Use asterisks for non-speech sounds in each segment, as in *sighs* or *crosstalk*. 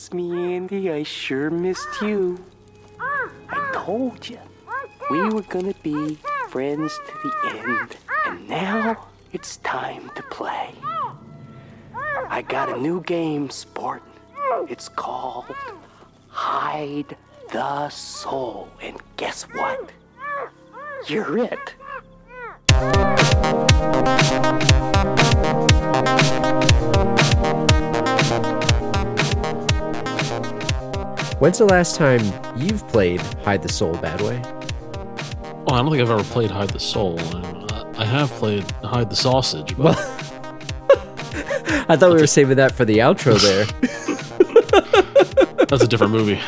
miss me, Andy. I sure missed you. I told you we were gonna be friends to the end, and now it's time to play. I got a new game, sport. It's called Hide the Soul, and guess what? You're it. When's the last time you've played Hide the Soul Badway? Oh, I don't think I've ever played Hide the Soul. I, uh, I have played Hide the Sausage, but *laughs* I thought we were saving that for the outro there. *laughs* that's a different movie.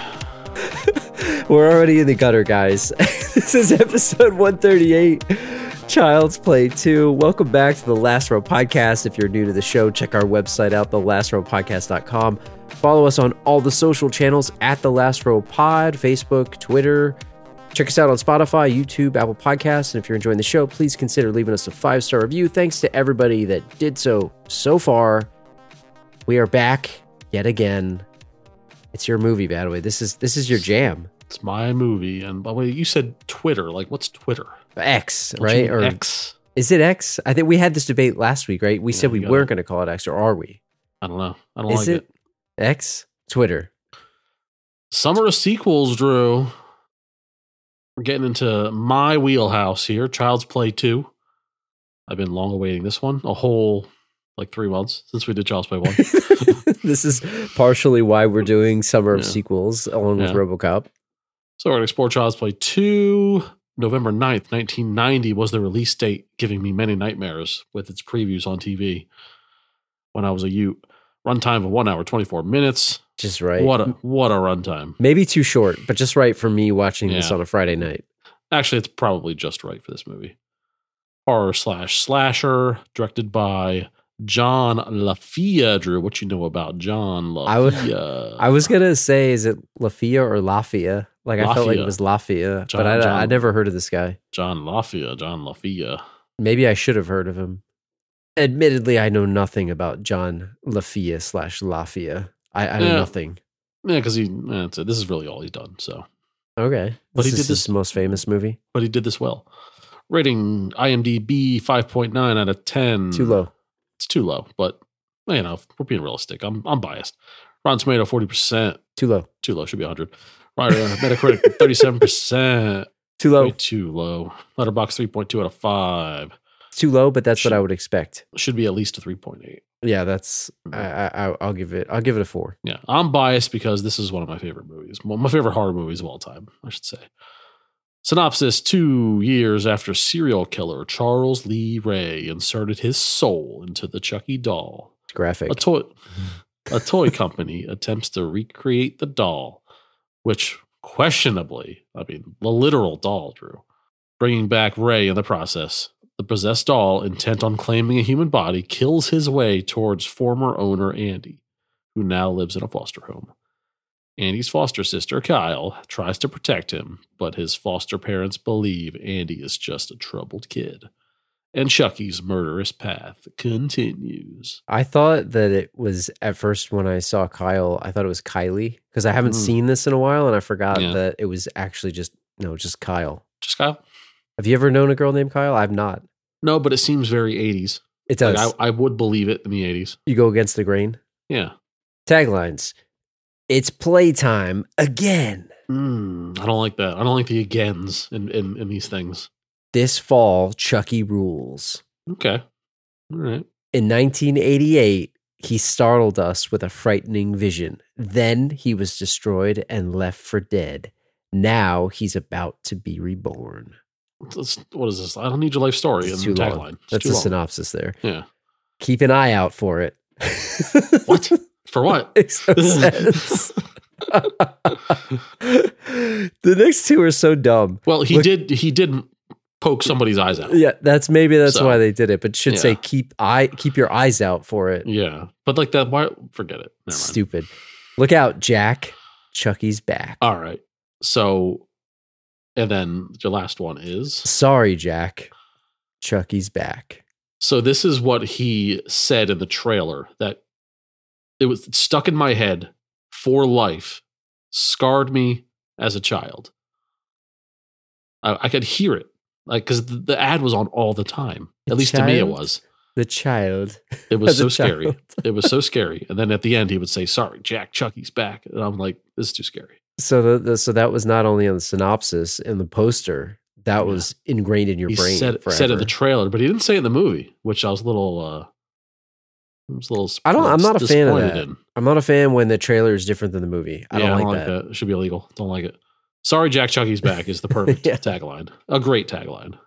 *laughs* We're already in the gutter, guys. this is episode 138, Child's Play 2. Welcome back to the Last Row Podcast. If you're new to the show, check our website out, thelastrowpodcast.com. Follow us on all the social channels at The Last Row Pod, Facebook, Twitter. Check us out on Spotify, YouTube, Apple Podcasts. And if you're enjoying the show, please consider leaving us a five star review. Thanks to everybody that did so so far. We are back yet again. It's your movie, by the way. This is this is your jam. It's my movie. And by the way, you said Twitter. Like, what's Twitter? X, right? Or X? is it X? I think we had this debate last week, right? We Yeah, said we weren't going to call it X, or are we? I don't know. I don't Is like it it. X? Twitter. Summer of sequels, Drew. We're getting into my wheelhouse here. Child's Play 2. I've been long awaiting this one. A whole like three months since we did Child's Play 1. *laughs* *laughs* this is partially why we're doing Summer of Yeah. Sequels along with RoboCop. So we're going to explore Child's Play 2. November 9th, 1990 was the release date, giving me many nightmares with its previews on TV when I was a Ute. Runtime of one hour, 24 minutes. Just right. What a what a runtime. Maybe too short, but just right for me watching this on a Friday night. Actually, it's probably just right for this movie. Horror slash slasher, directed by John LaFia. Drew, what you know about John Lafia? I was- LaFia? I was gonna say, is it Lafia or Lafia? Like I felt like it was Lafia, John- but I, I never heard of this guy. John LaFia. John LaFia. Maybe I should have heard of him. Admittedly, I know nothing about John Lafia slash Lafia. I, I know Yeah. nothing. Yeah, because he. That's it. This is really all he's done. So, Okay, But he did is his this- most famous movie. but he did this well. Rating IMDb five point nine out of ten. Too low. It's too low, but you know, we're being realistic. I'm I'm biased. Rotten Tomato forty percent. Too low. Too low. Should be hundred. Right, uh, Metacritic *laughs* thirty seven percent. Too low. Way too low. Letterboxd 3.2 out of 5. Too low, but that's what I would expect. Should be at least a 3.8. Yeah, that's. Mm-hmm. I, I, I- I'll give it. I'll give it a four. Yeah. I'm biased because this is one of my favorite movies. One of my favorite horror movies of all time, I should say. Synopsis Two years after serial killer Charles Lee Ray inserted his soul into the Chucky doll, graphic. a toy, a *laughs* toy company attempts to recreate the doll, which questionably, I mean, the literal doll, Drew, bringing back Ray in the process. The possessed doll, intent on claiming a human body, kills his way towards former owner Andy, who now lives in a foster home. Andy's foster sister, Kyle, tries to protect him, but his foster parents believe Andy is just a troubled kid. And Chucky's murderous path continues. I thought that it was at first when I saw Kyle, I thought it was Kylie because I haven't Mm. seen this in a while, and I forgot Yeah. that it was actually just no, just Kyle. Just Kyle? Have you ever known a girl named Kyle? I've not. No, but it seems very 80s. It does. Like I, I would believe it in the 80s. you go against the grain. Yeah. Taglines. It's playtime again. Mm, I don't like that. I don't like the agains in, in, in these things. This fall, Chucky rules. Okay. All right. In 1988, he startled us with a frightening vision. Then he was destroyed and left for dead. Now he's about to be reborn. What is this? I don't need your life story It's in too the long. tagline. That's the long. synopsis there. Yeah. Keep an eye out for it. *laughs* What? For what? *laughs* Makes no sense. *laughs* the next two are so dumb. Well, he Look- did he did poke somebody's eyes out. Yeah, that's maybe that's So, why they did it, but should say keep eye keep your eyes out for it. Yeah. But like that why forget it. Stupid. Look out, Jack. Chucky's back. All right. So and then your last one is Sorry, Jack. Chucky's back. So this is what he said in the trailer that it was stuck in my head for life scarred me as a child. I, I could hear it, like because the, the ad was on all the time. The At least to me, it was. The child. It was so scary. child. it was so scary. And then at the end, he would say, "Sorry, Jack, Chucky's back," and I'm like, "This is too scary." So the, the so that was not only on the synopsis and the poster, that Yeah. was ingrained in your he brain. said forever. said it in the trailer, but he didn't say it in the movie, which I was a little. uh I was a little. I don't- I'm not a fan of that. in. I'm not a fan when the trailer is different than the movie. I Yeah, don't like that. It should be illegal. Don't like it. Sorry, Jack Chucky's back is the *laughs* perfect Yeah. tagline. A great tagline.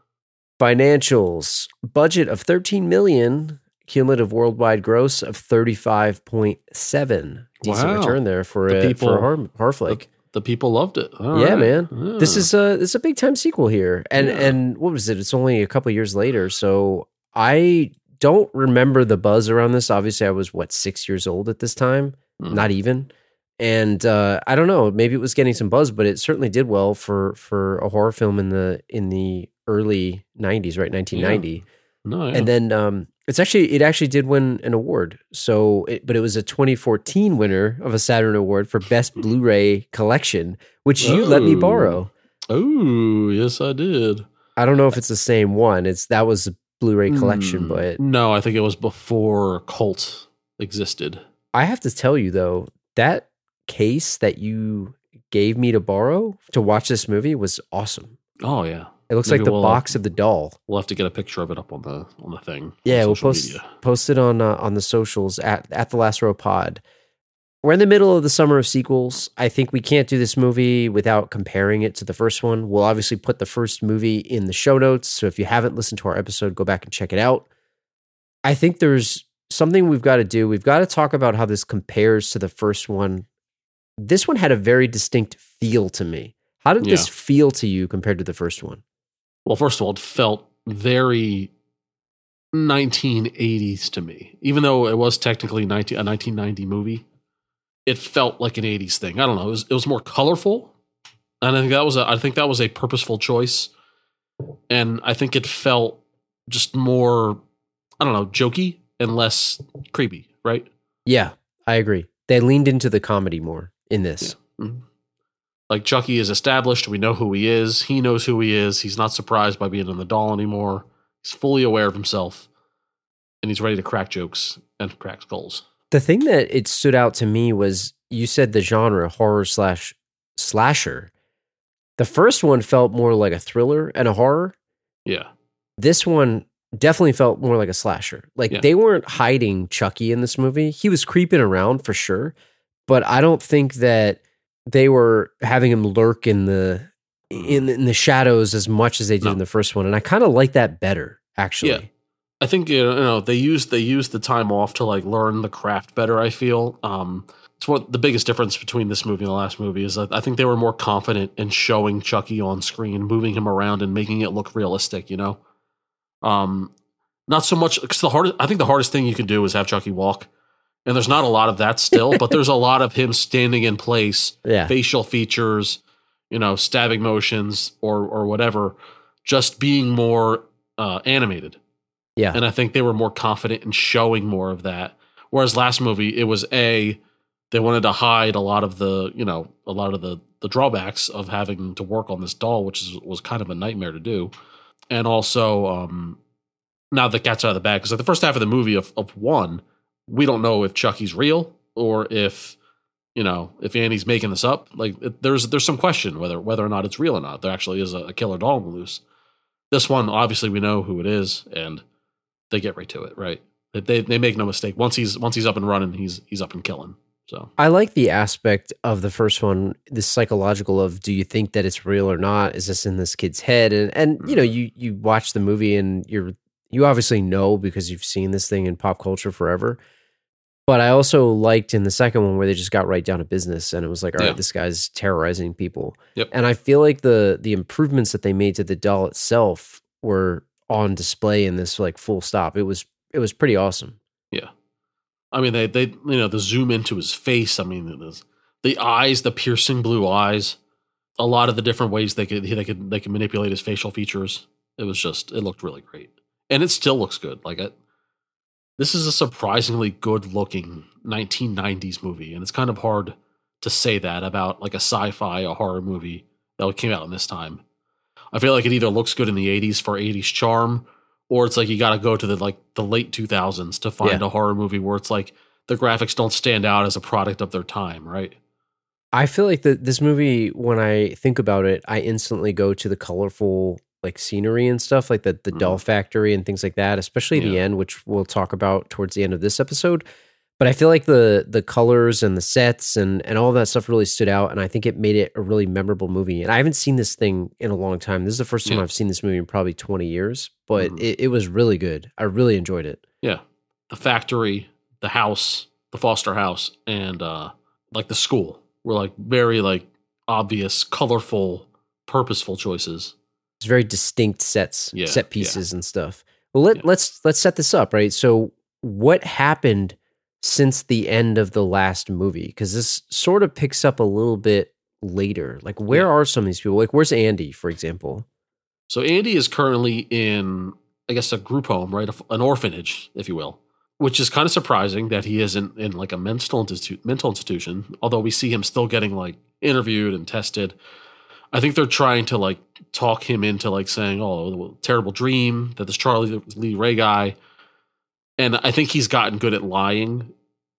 Financials budget of 13 million, cumulative worldwide gross of 35.7. Decent Wow. return there for The a, people- for a horror, horror. The people loved it. All Yeah, right. man. This is a this is a big time sequel here, and Yeah. and what was it? It's only a couple years later, so I don't remember the buzz around this. Obviously, I was what six years old at this time, Mm. not even, and uh, I don't know. Maybe it was getting some buzz, but it certainly did well for for a horror film in the in the early '90s, right? 1990 no, yeah. and then um, it's actually it actually did win an award. So, it, but it was a 2014 winner of a Saturn Award for Best Blu-ray Collection, which you let me borrow. oh, yes, I did. I don't know if it's the same one. It's that was a Blu-ray collection, Hmm. but no, I think it was before Cult existed. I have to tell you though that case that you gave me to borrow to watch this movie was awesome. Oh yeah, It looks Maybe like the we'll, uh, box of the doll. we'll have to get a picture of it up on the on the thing. Yeah, we'll post media. post it on uh, on the socials at at the last row pod. We're in the middle of the summer of sequels. I think we can't do this movie without comparing it to the first one. We'll obviously put the first movie in the show notes, so if you haven't listened to our episode, go back and check it out. I think there's something we've got to do. We've got to talk about how this compares to the first one. This one had a very distinct feel to me. How did this feel to you compared to the first one? Well, first of all, it felt very 1980s to me, even though it was technically 19, a 1990 movie. It felt like an 80s thing. I don't know. It was, it was more colorful, and I think that was a I think that was a purposeful choice. And I think it felt just more, I don't know, jokey and less creepy, right? Yeah, I agree. They leaned into the comedy more in this. Mhm. Like Chucky is established. We know who he is. He knows who he is. He's not surprised by being in the doll anymore. He's fully aware of himself, and he's ready to crack jokes and crack skulls. The thing that it stood out to me was you said the genre horror slash slasher. The first one felt more like a thriller and a horror. Yeah, This one definitely felt more like a slasher. Like Yeah. they weren't hiding Chucky in this movie. He was creeping around for sure, but I don't think that they were having him lurk in the in, in the shadows as much as they did No. in the first one. And I kind of like that better, actually. Yeah. I think you know they used they used the time off to like learn the craft better. I feel um, it's what the biggest difference between this movie and the last movie is that I think they were more confident in showing Chucky on screen, moving him around, and making it look realistic. You know, um, not so much because the hardest I think the hardest thing you can do is have Chucky walk, and there's not a lot of that still, but there's a lot of him standing in place *laughs* Yeah. facial features, you know, stabbing motions or or whatever, just being more uh, animated. Yeah. And I think they were more confident in showing more of that. Whereas last movie, it was a they wanted to hide a lot of the you know a lot of the the drawbacks of having to work on this doll, which is, was kind of a nightmare to do, and also um, now the cat's out of the bag because like the first half of the movie of of one, we don't know if Chucky's real or if you know if Andy's making this up. Like it, there's there's some question whether whether or not it's real or not. There actually is a, a killer doll loose. This one, obviously, we know who it is, and they get right to it. Right? They they, they make no mistake. Once he's once he's up and running, he's he's up and killing. So I like the aspect of the first one, the psychological of do you think that it's real or not? Is this in this kid's head? And and you know, mm-hmm. you you watch the movie and you're you obviously know because you've seen this thing in pop culture forever. But I also liked in the second one where they just got right down to business and it was like, all right, Yeah. this guy's terrorizing people. Yep. And I feel like the the improvements that they made to the doll itself were on display in this like full stop. It was it was pretty awesome. Yeah. I mean, they they you know the zoom into his face. I mean, the, the eyes, the piercing blue eyes, a lot of the different ways they could they could they could manipulate his facial features. It was just it looked really great, and it still looks good. Like it, this is a surprisingly good looking 1990s movie, and it's kind of hard to say that about like a sci-fi, a horror movie that came out in this time. I feel like it either looks good in the 80s for 80s charm, or it's like you got to go to the like the late 2000s to find Yeah. a horror movie where it's like the graphics don't stand out as a product of their time, right? I feel like the, this movie, when I think about it, I instantly go to the colorful like scenery and stuff, like the the Mhm. doll factory and things like that, especially the end, which we'll talk about towards the end of this episode. But I feel like the the colors and the sets and and all that stuff really stood out, and I think it made it a really memorable movie. And I haven't seen this thing in a long time. This is the first time Yeah. I've seen this movie in probably twenty years, but Mhm. it, it was really good. I really enjoyed it. Yeah. The factory, the house, the foster house, and uh like the school were like very like obvious, colorful, purposeful choices. It's very distinct sets, Yeah, set yeah. pieces and stuff. Well, let, Yeah. let's let's set this up, right? So, what happened since the end of the last movie? Because this sort of picks up a little bit later. Like, where Yeah. are some of these people? Like, where's Andy, for example? So Andy is currently in, I guess, a group home, right? An orphanage, if you will, which is kind of surprising that he isn't in like a mental institute, mental institution. Although we see him still getting like interviewed and tested. I think they're trying to like talk him into like saying, "Oh, terrible dream that this Charlie Lee Ray guy," and I think he's gotten good at lying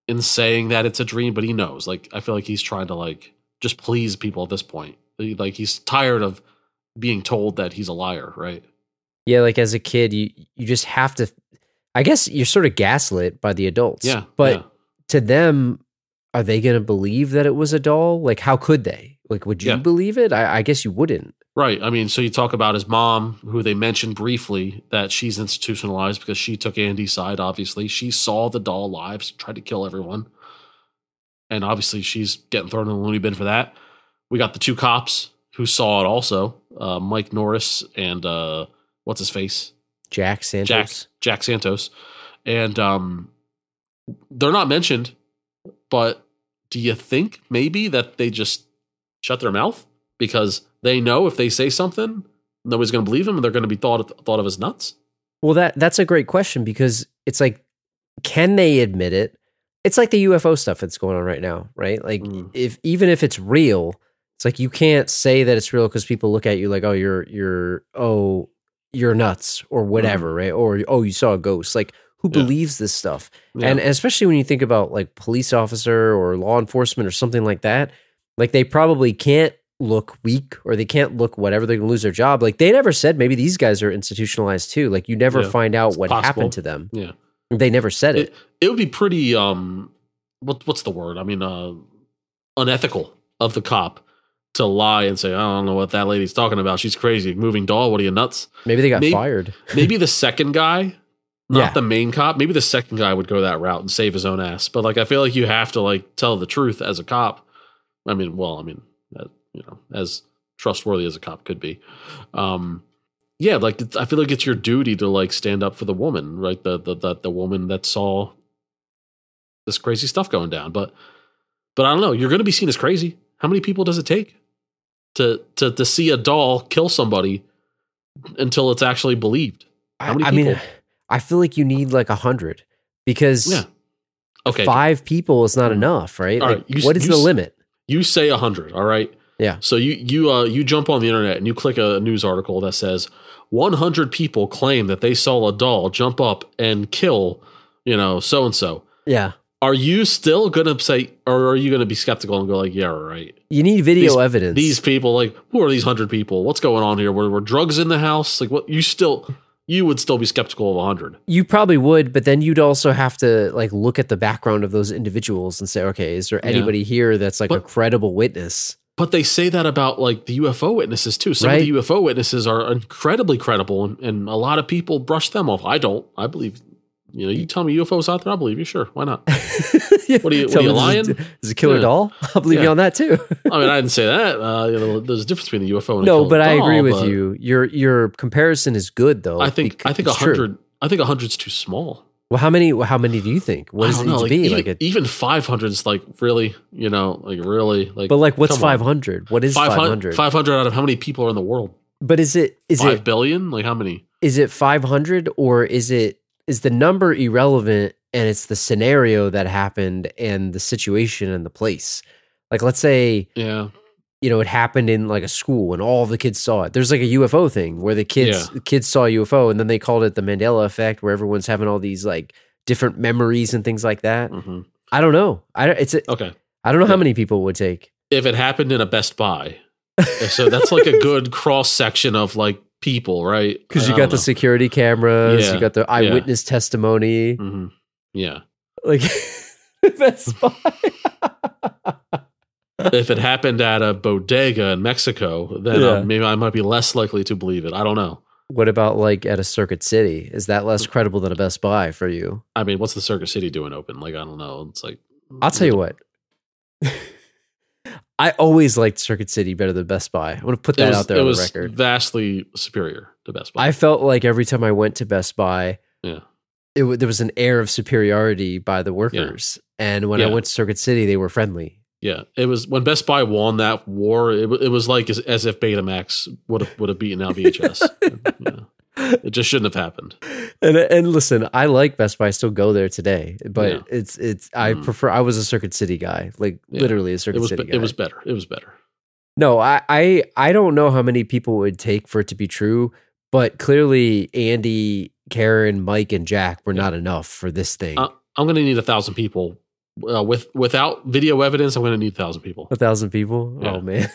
in saying that it's a dream, but he knows. Like, I feel like he's trying to like just please people at this point. Like, he's tired of being told that he's a liar, right? Yeah, like as a kid, you you just have to. I guess you're sort of gaslit by the adults. Yeah, but yeah. to them, are they going to believe that it was a doll? Like, how could they? Like, would you Yeah. believe it? I, I guess you wouldn't. Right. I mean, so you talk about his mom, who they mentioned briefly that she's institutionalized because she took Andy's side, obviously. She saw the doll lives, tried to kill everyone. And obviously, she's getting thrown in the loony bin for that. We got the two cops who saw it also uh, Mike Norris and uh, what's his face? Jack Santos. Jack Jack Santos, and um, they're not mentioned. But do you think maybe that they just shut their mouth because they know if they say something, nobody's going to believe them, and they're going to be thought thought of as nuts? Well, that that's a great question because it's like, can they admit it? It's like the UFO stuff that's going on right now, right? Like, Mm. if even if it's real, it's like you can't say that it's real because people look at you like, oh, you're you're oh, you're nuts or whatever, right? Or oh, you saw a ghost. Like, who Mm. Yeah. believes this stuff? Yeah. And especially when you think about like police officer or law enforcement or something like that, like they probably can't look weak or they can't look whatever they're going to lose their job. Like they never said maybe these guys are institutionalized too. Like you never Yeah, find out what possible. happened to them. yeah, They never said it. it, it would be pretty um, what what's the word? I mean, uh, unethical of the cop to lie and say, I don't know what that lady's talking about. She's crazy, moving doll. What are you nuts? maybe they got maybe- fired. maybe the second guy *laughs* not Yeah. the main cop maybe the second guy would go that route and save his own ass but like i feel like you have to like tell the truth as a cop i mean well i mean uh, you know as trustworthy as a cop could be um yeah like it's, i feel like it's your duty to like stand up for the woman right the the the, the woman that saw this crazy stuff going down but but i don't know you're going to be seen as crazy how many people does it take to to to see a doll kill somebody until it's actually believed How many I mean, people? *sighs* I feel like you need like a hundred because Yeah. Okay. five people is not enough, right? Like, right, you- what is you the limit? You say a hundred, all right? Yeah. So you you uh you jump on the internet and you click a news article that says 100 people claim that they saw a doll jump up and kill, you know, so and so. Yeah. Are you still gonna say, or are you gonna be skeptical and go like, yeah, right? You need video These- evidence. These people, like, who are these hundred people? What's going on here? Were, were drugs in the house? Like, what? You still, you would still be skeptical of a hundred. You probably would, but then you'd also have to like look at the background of those individuals and say, okay, is there Yeah. anybody here that's like a credible witness? But they say that about like the UFO witnesses too. Some of the UFO witnesses are incredibly credible, and, and a lot of people brush them off. I don't. I believe. You know, you tell me UFOs out there, I believe you. Sure, why not? *laughs* What are you- what are you lying? Is, is it killer Yeah. doll? *laughs* I'll believe you on that too. *laughs* I mean, I didn't say that. Uh, you know, there's a difference between the UFO and a no, but I agree with you. Your your comparison is good though. I think I think a hundred. I think a hundred's too small. Well, how many? How many do you think? What does it need know, like, be? even, like a, even five hundred is like really, you know, like really, like. but like, what's five hundred? What is five 500 hundred? 500 out of how many people are in the world? But is it is Five it billion? Like how many? is it 500 or is it is the number irrelevant and it's the scenario that happened and the situation and the place Like let's say Yeah. you know it happened in like a school and all the kids saw it. There's like a UFO thing where the kids the kids saw a UFO and then they called it the Mandela effect, where everyone's having all these like different memories and things like that. hmm I don't know. I don't- it's a, Okay. I don't know how many people would take. If it happened in a Best Buy, *laughs* so that's like a good cross section of like people, right? Because you got the security cameras, Yeah. you got the eyewitness testimony. know. Mhm. Yeah. Like *laughs* Best *laughs* Buy. if it happened at a bodega in Mexico, then Yeah. uh, maybe I might be less likely to believe it. I don't know. what about like at a Circuit City? Is that less credible than a Best Buy for you? I mean, what's the Circuit City doing open? Like, I don't know. It's like, I'll tell you what. *laughs* I always liked Circuit City better than Best Buy. I want to put that was, out there it on was the record. vastly superior to Best Buy. I felt like every time I went to Best Buy, Yeah. it, w- there was an air of superiority by the workers. And when I went to Circuit City, they were friendly. yeah, it was when Best Buy won that war. It, it was like as, as if Betamax would have would have beaten out VHS. *laughs* yeah. It just shouldn't have happened. And and listen, I like Best Buy. I still go there today, but Yeah. it's it's I Mm. prefer. I was a Circuit City guy, like Yeah. literally a Circuit It was City guy. it was better. It was better. No, I, I I don't know how many people would take for it to be true, but clearly Andy, Karen, Mike, and Jack were Yeah. not enough for this thing. Uh, I'm going to need a thousand people. Uh, with without video evidence, I'm going to need a thousand people a thousand people. Oh man,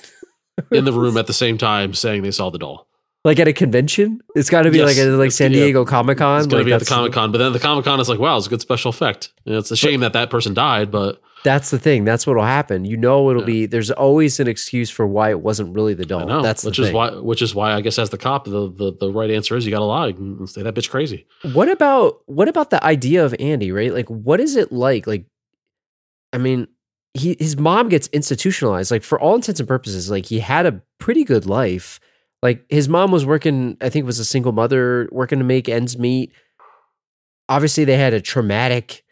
in the *laughs* room at the same time saying they saw the doll. Like at a convention. It's got to be Yes. like at like San Diego Comic Con. It's going like to be at the Comic Con, but then the Comic Con is like, wow, it's a good special effect. And it's a shame that that person died, but That's the thing. That's what'll happen. You know, it'll Yeah. be. There's always an excuse for why it wasn't really the I doll. know. That's which is thing. why, which is why I guess as the cop, the the, the right answer is you got to lie and say that bitch crazy. What about what about the idea of Andy, right? Like what is it like? Like I mean, he his mom gets institutionalized. Like for all intents and purposes, like he had a pretty good life. Like his mom was working, I think it was a single mother working to make ends meet. Obviously they had a traumatic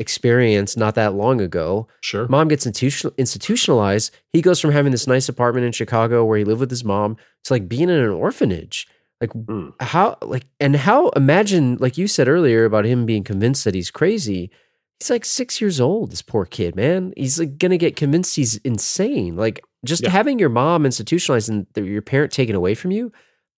experience not that long ago. Sure. Mom gets institution- institutionalized. He goes from having this nice apartment in Chicago where he lived with his mom to like being in an orphanage. Like Mm. how like and how imagine like you said earlier about him being convinced that he's crazy. He's like six years old. This poor kid, man. He's like gonna get convinced he's insane. Like just Yeah. having your mom institutionalized and your parent taken away from you.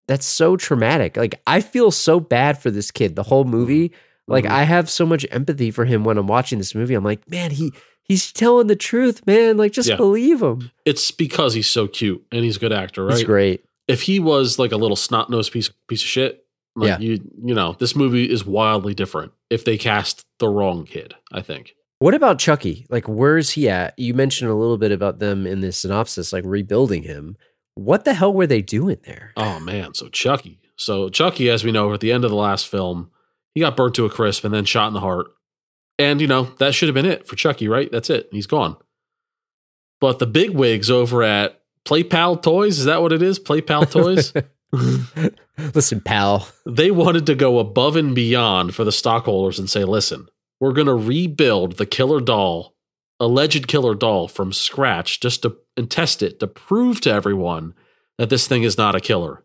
That's so traumatic. Like I feel so bad for this kid. The whole movie. Like Mhm. I have so much empathy for him when I'm watching this movie. I'm like, man, he he's telling the truth, man. Like just Yeah. believe him. it's because he's so cute and he's a good actor, right? He's great. If he was like a little snot nosed piece piece of shit, like Yeah. you you know, this movie is wildly different if they cast the wrong kid. I think. What about Chucky? Like, where's he at? You mentioned a little bit about them in the synopsis, like rebuilding him. What the hell were they doing there? Oh man, so Chucky. So Chucky, as we know, at the end of the last film, he got burnt to a crisp and then shot in the heart. And you know, that should have been it for Chucky, right? That's it. He's gone. But the big wigs over at PlayPal Toys, is that what it is? PlayPal Toys? *laughs* *laughs* Listen, pal. they wanted to go above and beyond for the stockholders and say, listen, we're going to rebuild the killer doll, alleged killer doll from scratch just to and test it to prove to everyone that this thing is not a killer.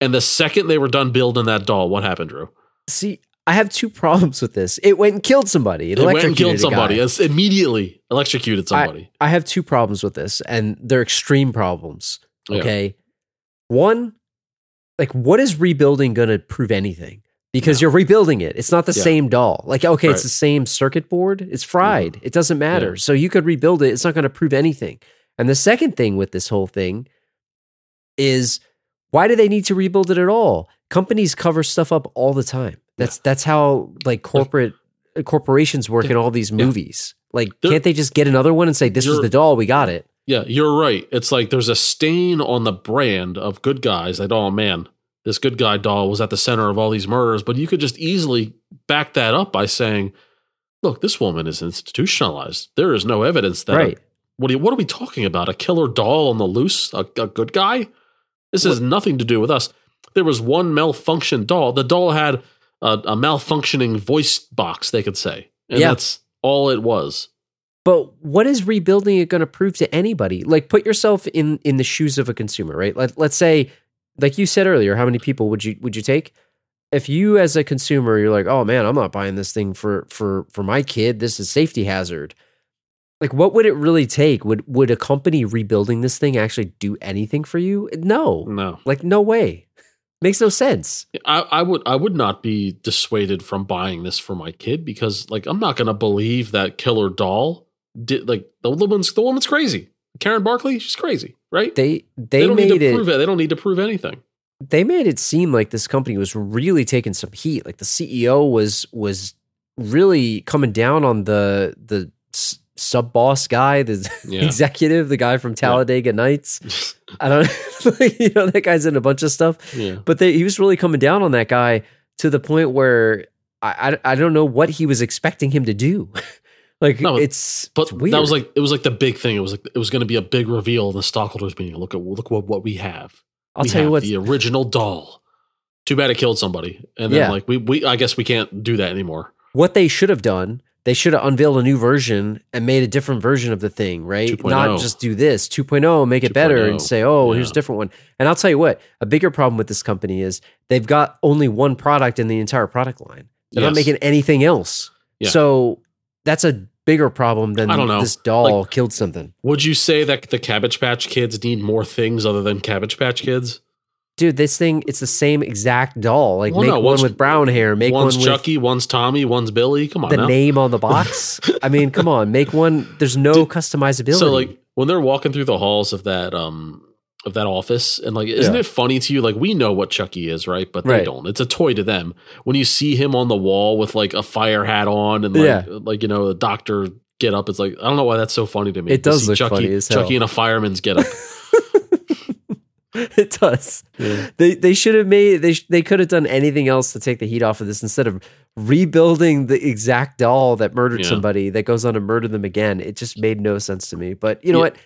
And the second they were done building that doll, what happened, Drew? See, I have two *laughs* problems with this. It went and killed somebody. It, It went and killed somebody. It's immediately electrocuted somebody. I have two problems with this, and they're extreme problems. Yeah. Okay. One, like, what is rebuilding going to prove anything? Because Yeah. you're rebuilding it. It's not the Yeah. same doll. Like, okay, Right. it's the same circuit board. It's fried. Mhm. It doesn't matter. Yeah. So you could rebuild it. It's not going to prove anything. And the second thing with this whole thing is why do they need to rebuild it at all? Companies cover stuff up all the time. That's that's how like corporate uh, corporations work in all these Yeah. movies. Like, There- can't they just get another one and say this is the doll? We got it. Yeah, you're right. It's like there's a stain on the brand of good guys. Like, oh man, this good guy doll was at the center of all these murders. But you could just easily back that up by saying, look, this woman is institutionalized. There is no evidence that. Right. what, are what are we talking about? A killer doll on the loose? A, a good guy? This has nothing to do with us. There was one malfunctioned doll. The doll had a, a malfunctioning voice box, they could say. And Yeah. that's all it was. But what is rebuilding it going to prove to anybody? Like, put yourself in in the shoes of a consumer, right? Let, let's say, like you said earlier, how many people would you would you take? If you, as a consumer, you're like, oh man, I'm not buying this thing for for for my kid. This is safety hazard. Like, what would it really take? Would would a company rebuilding this thing actually do anything for you? No, No, like no way. *laughs* Makes no sense. I, I would I would not be dissuaded from buying this for my kid because like I'm not gonna believe that killer doll did like the woman's the woman's crazy. Karen Barkley, she's crazy, right? They they, They don't need to it. prove it. They don't need to prove anything. they made it seem like this company was really taking some heat. Like the CEO was was really coming down on the the sub boss guy, the *laughs* Yeah. executive, the guy from Talladega Nights. *laughs* I don't, *laughs* you know, that guy's in a bunch of stuff. yeah. But they, he was really coming down on that guy to the point where I I, I don't know what he was expecting him to do. Like No, it's But it's that was like it was like the big thing. It was like it was going to be a big reveal in the stockholders meeting. Look at look what what we have. I'll we tell you what. the original doll. Too bad it killed somebody, and then Yeah. like we we I guess we can't do that anymore. what they should have done they should have unveiled a new version and made a different version of the thing right 2.0. not just do this 2.0 make it better and oh. say oh here's a different one and i'll tell you what a bigger problem with this company is they've got only one product in the entire product line they're not making anything else Yeah. so that's a bigger problem than I don't know. this doll killed something Would you say that the Cabbage Patch Kids need more things other than Cabbage Patch Kids? dude this thing it's the same exact doll like Well, make no, one with brown hair make one's one with Chucky, one's Tommy, one's Billy. Come on the now. name on the box *laughs* i mean come on make one there's no Dude, customizability So like when they're walking through the halls of that um of that office and like isn't Yeah. it funny to you like we know what Chucky is right but they Right. don't it's a toy to them when you see him on the wall with like a fire hat on and like Yeah. like you know the doctor get up it's like I don't know why that's so funny to me It does look Chucky, funny as hell. Chucky in a fireman's get up *laughs* *laughs* it does. Yeah. They they should have made they sh- they could have done anything else to take the heat off of this instead of rebuilding the exact doll that murdered Yeah. somebody that goes on to murder them again. It just made no sense to me. But you know Yeah. what?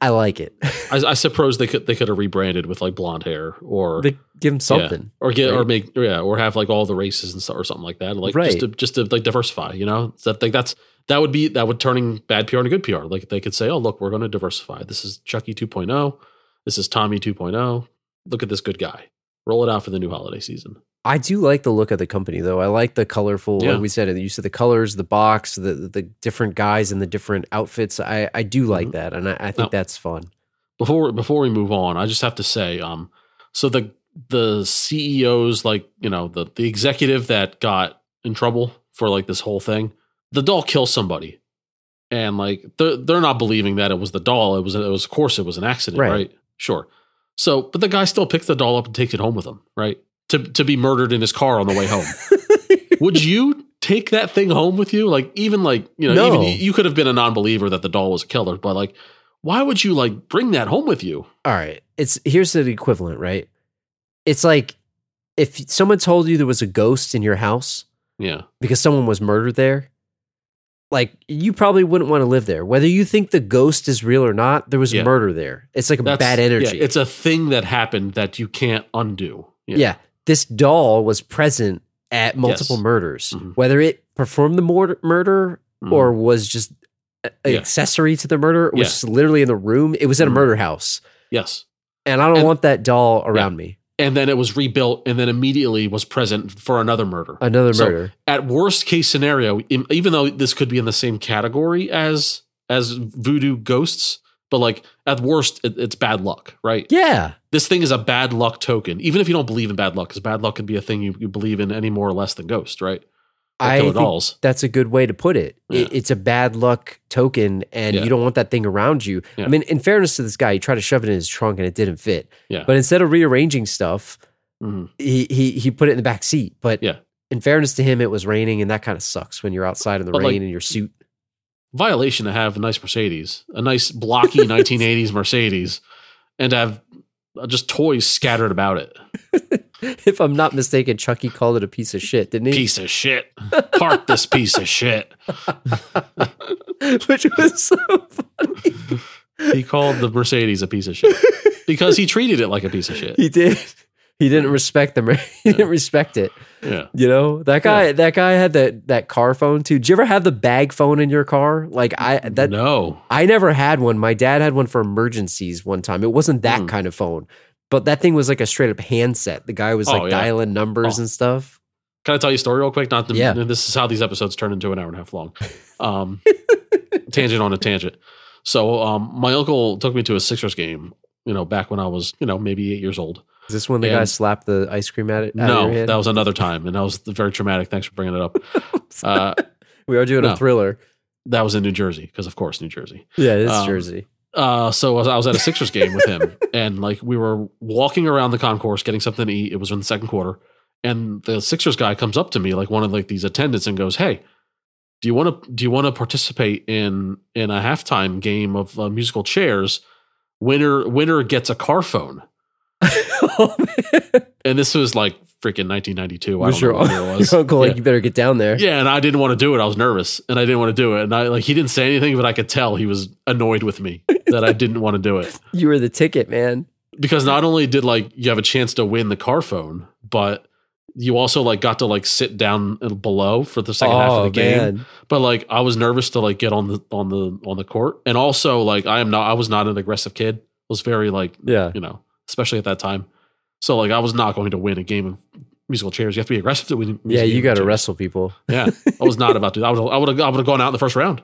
I like it. I, I suppose they could they could have rebranded with like blonde hair or they give them something. or get or make yeah or have like all the races and stuff or something like that like Right. just to just to like diversify you know? So that like that's that would be that would turning bad PR into good PR like they could say oh look we're going to diversify. This is Chucky 2.0 this is Tommy 2.0 look at this good guy. Roll it out for the new holiday season I do like the look of the company though. I like the colorful, Yeah. like we said, the use of the colors, the box, the the different guys and the different outfits. I I do like Mhm. that, and I, I think Now- that's fun. before before we move on I just have to say um so the the CEOs like you know the the executive that got in trouble for like this whole thing the doll kills somebody and like they're, they're not believing that it was the doll it was it was of course it was an accident Right. right. sure so but the guy still picks the doll up and takes it home with him right to to be murdered in his car on the way home *laughs* would you take that thing home with you like even like you know No. even you could have been a non-believer that the doll was a killer but like why would you like bring that home with you All right. It's here's the equivalent, right? It's like if someone told you there was a ghost in your house yeah because someone was murdered there, like you probably wouldn't want to live there. Whether you think the ghost is real or not, there was Yeah. murder there. It's like a That's- bad energy. yeah, it's a thing that happened that you can't undo yeah. This doll was present at multiple Yes. murders. Mhm. Whether it performed the mor- murder Mhm. or was just a- Yeah. accessory to the murder, it was Yeah. just literally in the room. It was at a Mhm. murder house. yes And I don't And- want that doll around me. and then it was rebuilt and then immediately was present for another murder Another So, murder. at worst case scenario even though this could be in the same category as as voodoo ghosts but like at worst it, it's bad luck right yeah. this thing is a bad luck token even if you don't believe in bad luck because bad luck can be a thing you, you believe in any more or less than ghost right I think dolls that's a good way to put it. Yeah. it it's a bad luck token, and Yeah. you don't want that thing around you. Yeah. I mean, in fairness to this guy, he tried to shove it in his trunk and it didn't fit. Yeah. But instead of rearranging stuff, Mhm. he he he put it in the back seat. But Yeah. in fairness to him, it was raining, and that kind of sucks when you're outside in the But, rain like- in your suit. Violation to have a nice mercedes a nice blocky *laughs* 1980s mercedes and to have just toys scattered about it *laughs* if I'm not mistaken, Chucky called it a piece of shit, didn't he? piece of shit. Park this piece of shit. *laughs* Which was so funny. He called the Mercedes a piece of shit because he treated it like a piece of shit. He did. He didn't respect them. *laughs* he didn't respect it. Yeah. You know that guy. That guy had that that car phone too. Did you ever have the bag phone in your car? Like I that no. I never had one. My dad had one for emergencies one time. It wasn't that Hmm. kind of phone, but that thing was like a straight up handset. The guy was Oh, like yeah. dialing numbers Oh. and stuff. Can I tell you a story real quick? Not to, Yeah. this is how these episodes turn into an hour and a half long. *laughs* Um, tangent on a tangent. So um, my uncle took me to a Sixers game. You know, back when I was you know maybe eight years old. Is this when the And- guy slapped the ice cream at it? No, your hand? that was another time, and that was very traumatic. Thanks for bringing it up. *laughs* Uh, we are doing no. a thriller. that was in New Jersey, because of course New Jersey. Yeah, it is Um, Jersey. Uh, so I was, I was at a Sixers game with him, *laughs* and like we were walking around the concourse getting something to eat. It was in the second quarter, and the Sixers guy comes up to me, like one of like these attendants, and goes, "Hey, do you want to do you want to participate in in a halftime game of uh, musical chairs? Winner winner gets a car phone." Oh. *laughs* And this was like freaking 1992. I Was don't know your, what year it *laughs* was. your uncle like, you better get down there? Yeah, and I didn't want to do it. I was nervous, and I didn't want to do it. And I like he didn't say anything, but I could tell he was annoyed with me *laughs* that I didn't want to do it You were the ticket, man. because not only did like you have a chance to win the car phone, but you also like got to like sit down below for the second half of the oh, game. Oh, man. But like I was nervous to like get on the on the on the court, and also like I am not I was not an aggressive kid. was very like Yeah. you know especially at that time. So like I was not going to win a game of musical chairs. You have to be aggressive to win. Yeah, you got to wrestle people Yeah, I was not about to. I would I would have I would have gone out in the first round.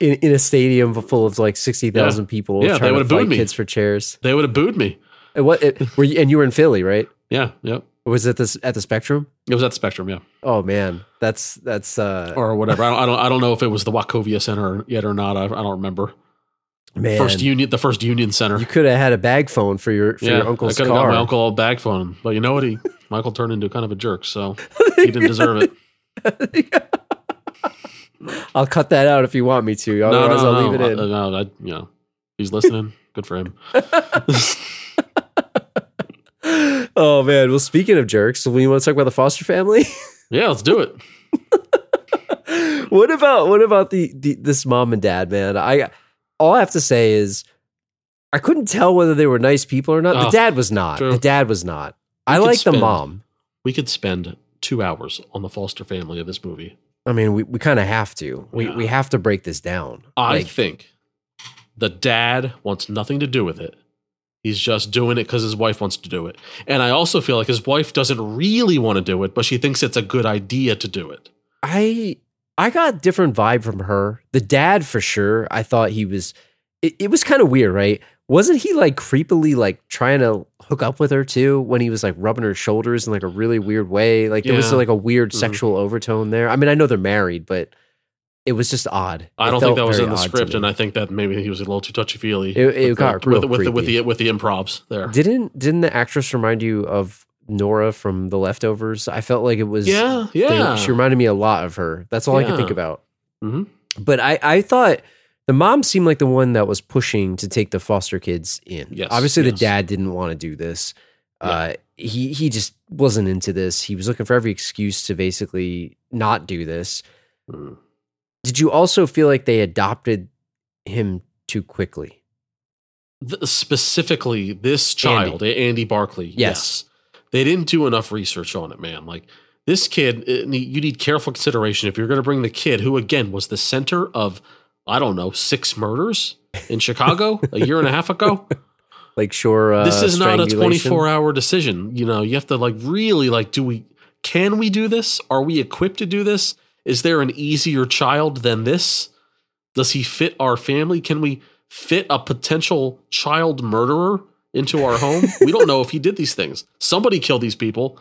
in, in a stadium full of like sixty thousand people. Yeah, they would've booed me. kids for chairs. They would have booed me. And what it, were you? And you were in Philly, right? Yeah, yep. Was it this at the Spectrum? It was at the Spectrum, yeah, Oh man, that's that's uh or whatever. I don't, I don't, I don't know if it was the Wachovia Center yet or not. I, I don't remember. Man. First Union, the first Union Center. you could have had a bag phone for your for yeah, your uncle's I could have got my uncle a bag phone, but you know what? He *laughs* Michael turned into kind of a jerk, so *laughs* he didn't deserve it. *laughs* I'll cut that out if you want me to. No, Otherwise, no, I'll no, leave it in. uh, no, I, you know, he's listening. Good for him. oh man. Well, speaking of jerks, you want to talk about the Foster family, yeah, let's do it. what about what about the, the this mom and dad, man? I all I have to say is I couldn't tell whether they were nice people or not. the Oh, dad was not. true. The dad was not. I could like the mom. We could spend two hours on the Foster family of this movie. I mean, we, we kind of have to. We Yeah. we have to break this down. I Like, think the dad wants nothing to do with it. He's just doing it because his wife wants to do it. And I also feel like his wife doesn't really want to do it, but she thinks it's a good idea to do it. I I got different vibe from her. The dad for sure. I thought he was. It, it was kind of weird, right? Wasn't he like creepily like trying to hook up with her too when he was like rubbing her shoulders in like a really weird way? Like there was Yeah. like a weird Mhm. sexual overtone there. I mean, I know they're married, but it was just odd. I It don't felt think that was very in the odd to script, me. and I think that maybe he was a little too touchy feely. It- it got real with, with, the, with creepy. the with the improvs there. didn't didn't the actress remind you of Nora from The Leftovers? I felt like it was. yeah, they- yeah. she reminded me a lot of her. That's all I could think Yeah. about. Mhm. But I, I thought the mom seemed like the one that was pushing to take the foster kids in. Yes, Obviously, the dad didn't want to do this. Uh, he he just wasn't into this. He was looking for every excuse to basically not do this. Mm. Did you also feel like they adopted him too quickly? Th- specifically, this child, Andy, Barkley. Yes. Yes. They didn't do enough research on it, man. Like this kid, you need careful consideration if you're going to bring the kid, who again was the center of, I don't know, six murders in *laughs* Chicago a year and a half ago. Like, sure, uh, this is not a 24 hour decision. You know, you have to like really like, do we, can we do this? Are we equipped to do this? Is there an easier child than this? Does he fit our family? Can we fit a potential child murderer into our home? *laughs* we don't know if he did these things. Somebody killed these people.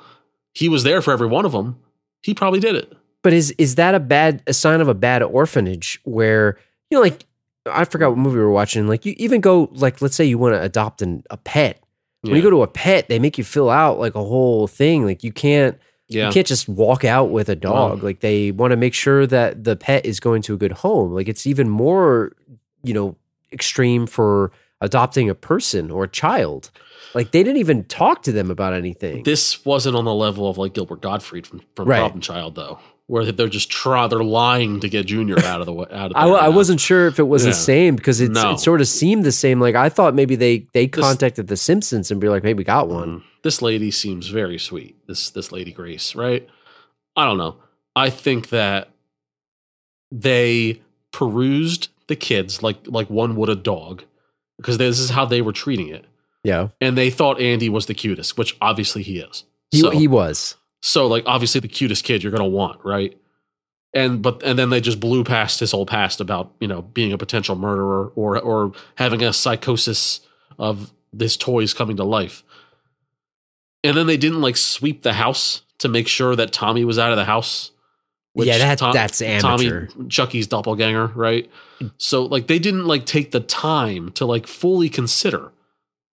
He was there for every one of them. He probably did it. But is is that a bad a sign of a bad orphanage where you know like I forgot what movie we were watching. Like you even go like let's say you want to adopt an, a pet. When you go to a pet, they make you fill out like a whole thing. Like you can't yeah. you can't just walk out with a dog. No. Like they want to make sure that the pet is going to a good home. Like it's even more you know extreme for adopting a person or a child. Like they didn't even talk to them about anything. This wasn't on the level of like Gilbert Gottfried from, from Right. Problem Child, though, where they're just try they're lying to get Junior *laughs* out of the way. Out of I, I wasn't sure if it was the same because it's, No. it sort of seemed the same. Like I thought maybe they they This- contacted the Simpsons and be like, "Hey, we got one." Mm. This lady seems very sweet. This this lady Grace, right? I don't know. I think that they perused the kids like like one would a dog because this is how they were treating it, Yeah, and they thought Andy was the cutest, which obviously he is. he so, he was. so like obviously the cutest kid you're gonna want, right? and but and then they just blew past his whole past about you know being a potential murderer or or having a psychosis of his toys coming to life. And then they didn't like sweep the house to make sure that Tommy was out of the house. Yeah, that- that's amateur. Tommy, Chucky's doppelganger, right? So like they didn't like take the time to like fully consider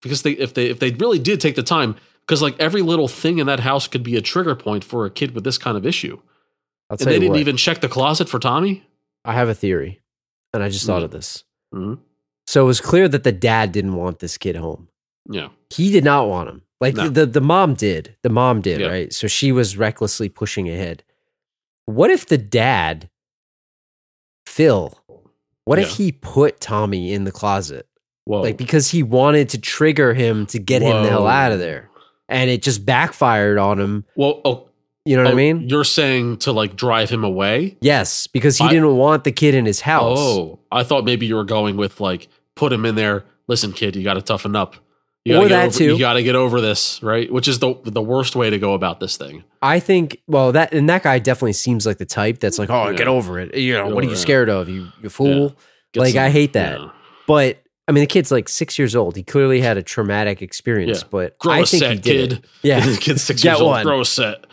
because they if they if they really did take the time because like every little thing in that house could be a trigger point for a kid with this kind of issue. I'll And they didn't what, even check the closet for Tommy. I have a theory, and I just thought Mhm. of this. Mhm. So it was clear that the dad didn't want this kid home. Yeah, He did not want him. Like No. the the mom did. The mom did, Yeah. right? So she was recklessly pushing ahead. What if the dad, Phil, what if he put Tommy in the closet? whoa, Like because he wanted to trigger him to get him the hell out of there. And it just backfired on him. well, oh, You know what oh, I mean? You're saying to like drive him away. Yes, because he I- didn't want the kid in his house. Oh, I thought maybe you were going with like put him in there. Listen, kid, you got to toughen up. You Or gotta get that over, too. You got to get over this, right? Which is the the worst way to go about this thing. I think well that and that guy definitely seems like the type that's like, oh, Yeah. get over it. You know, Get what are you it. scared of? You you fool. Get Like, some- I hate that. yeah. But I mean, the kid's like six years old. He clearly had a traumatic experience. Yeah. But Grow I think he set, did kid. Yeah, the *laughs* kid's six *laughs* Get years old. one. Grow a set.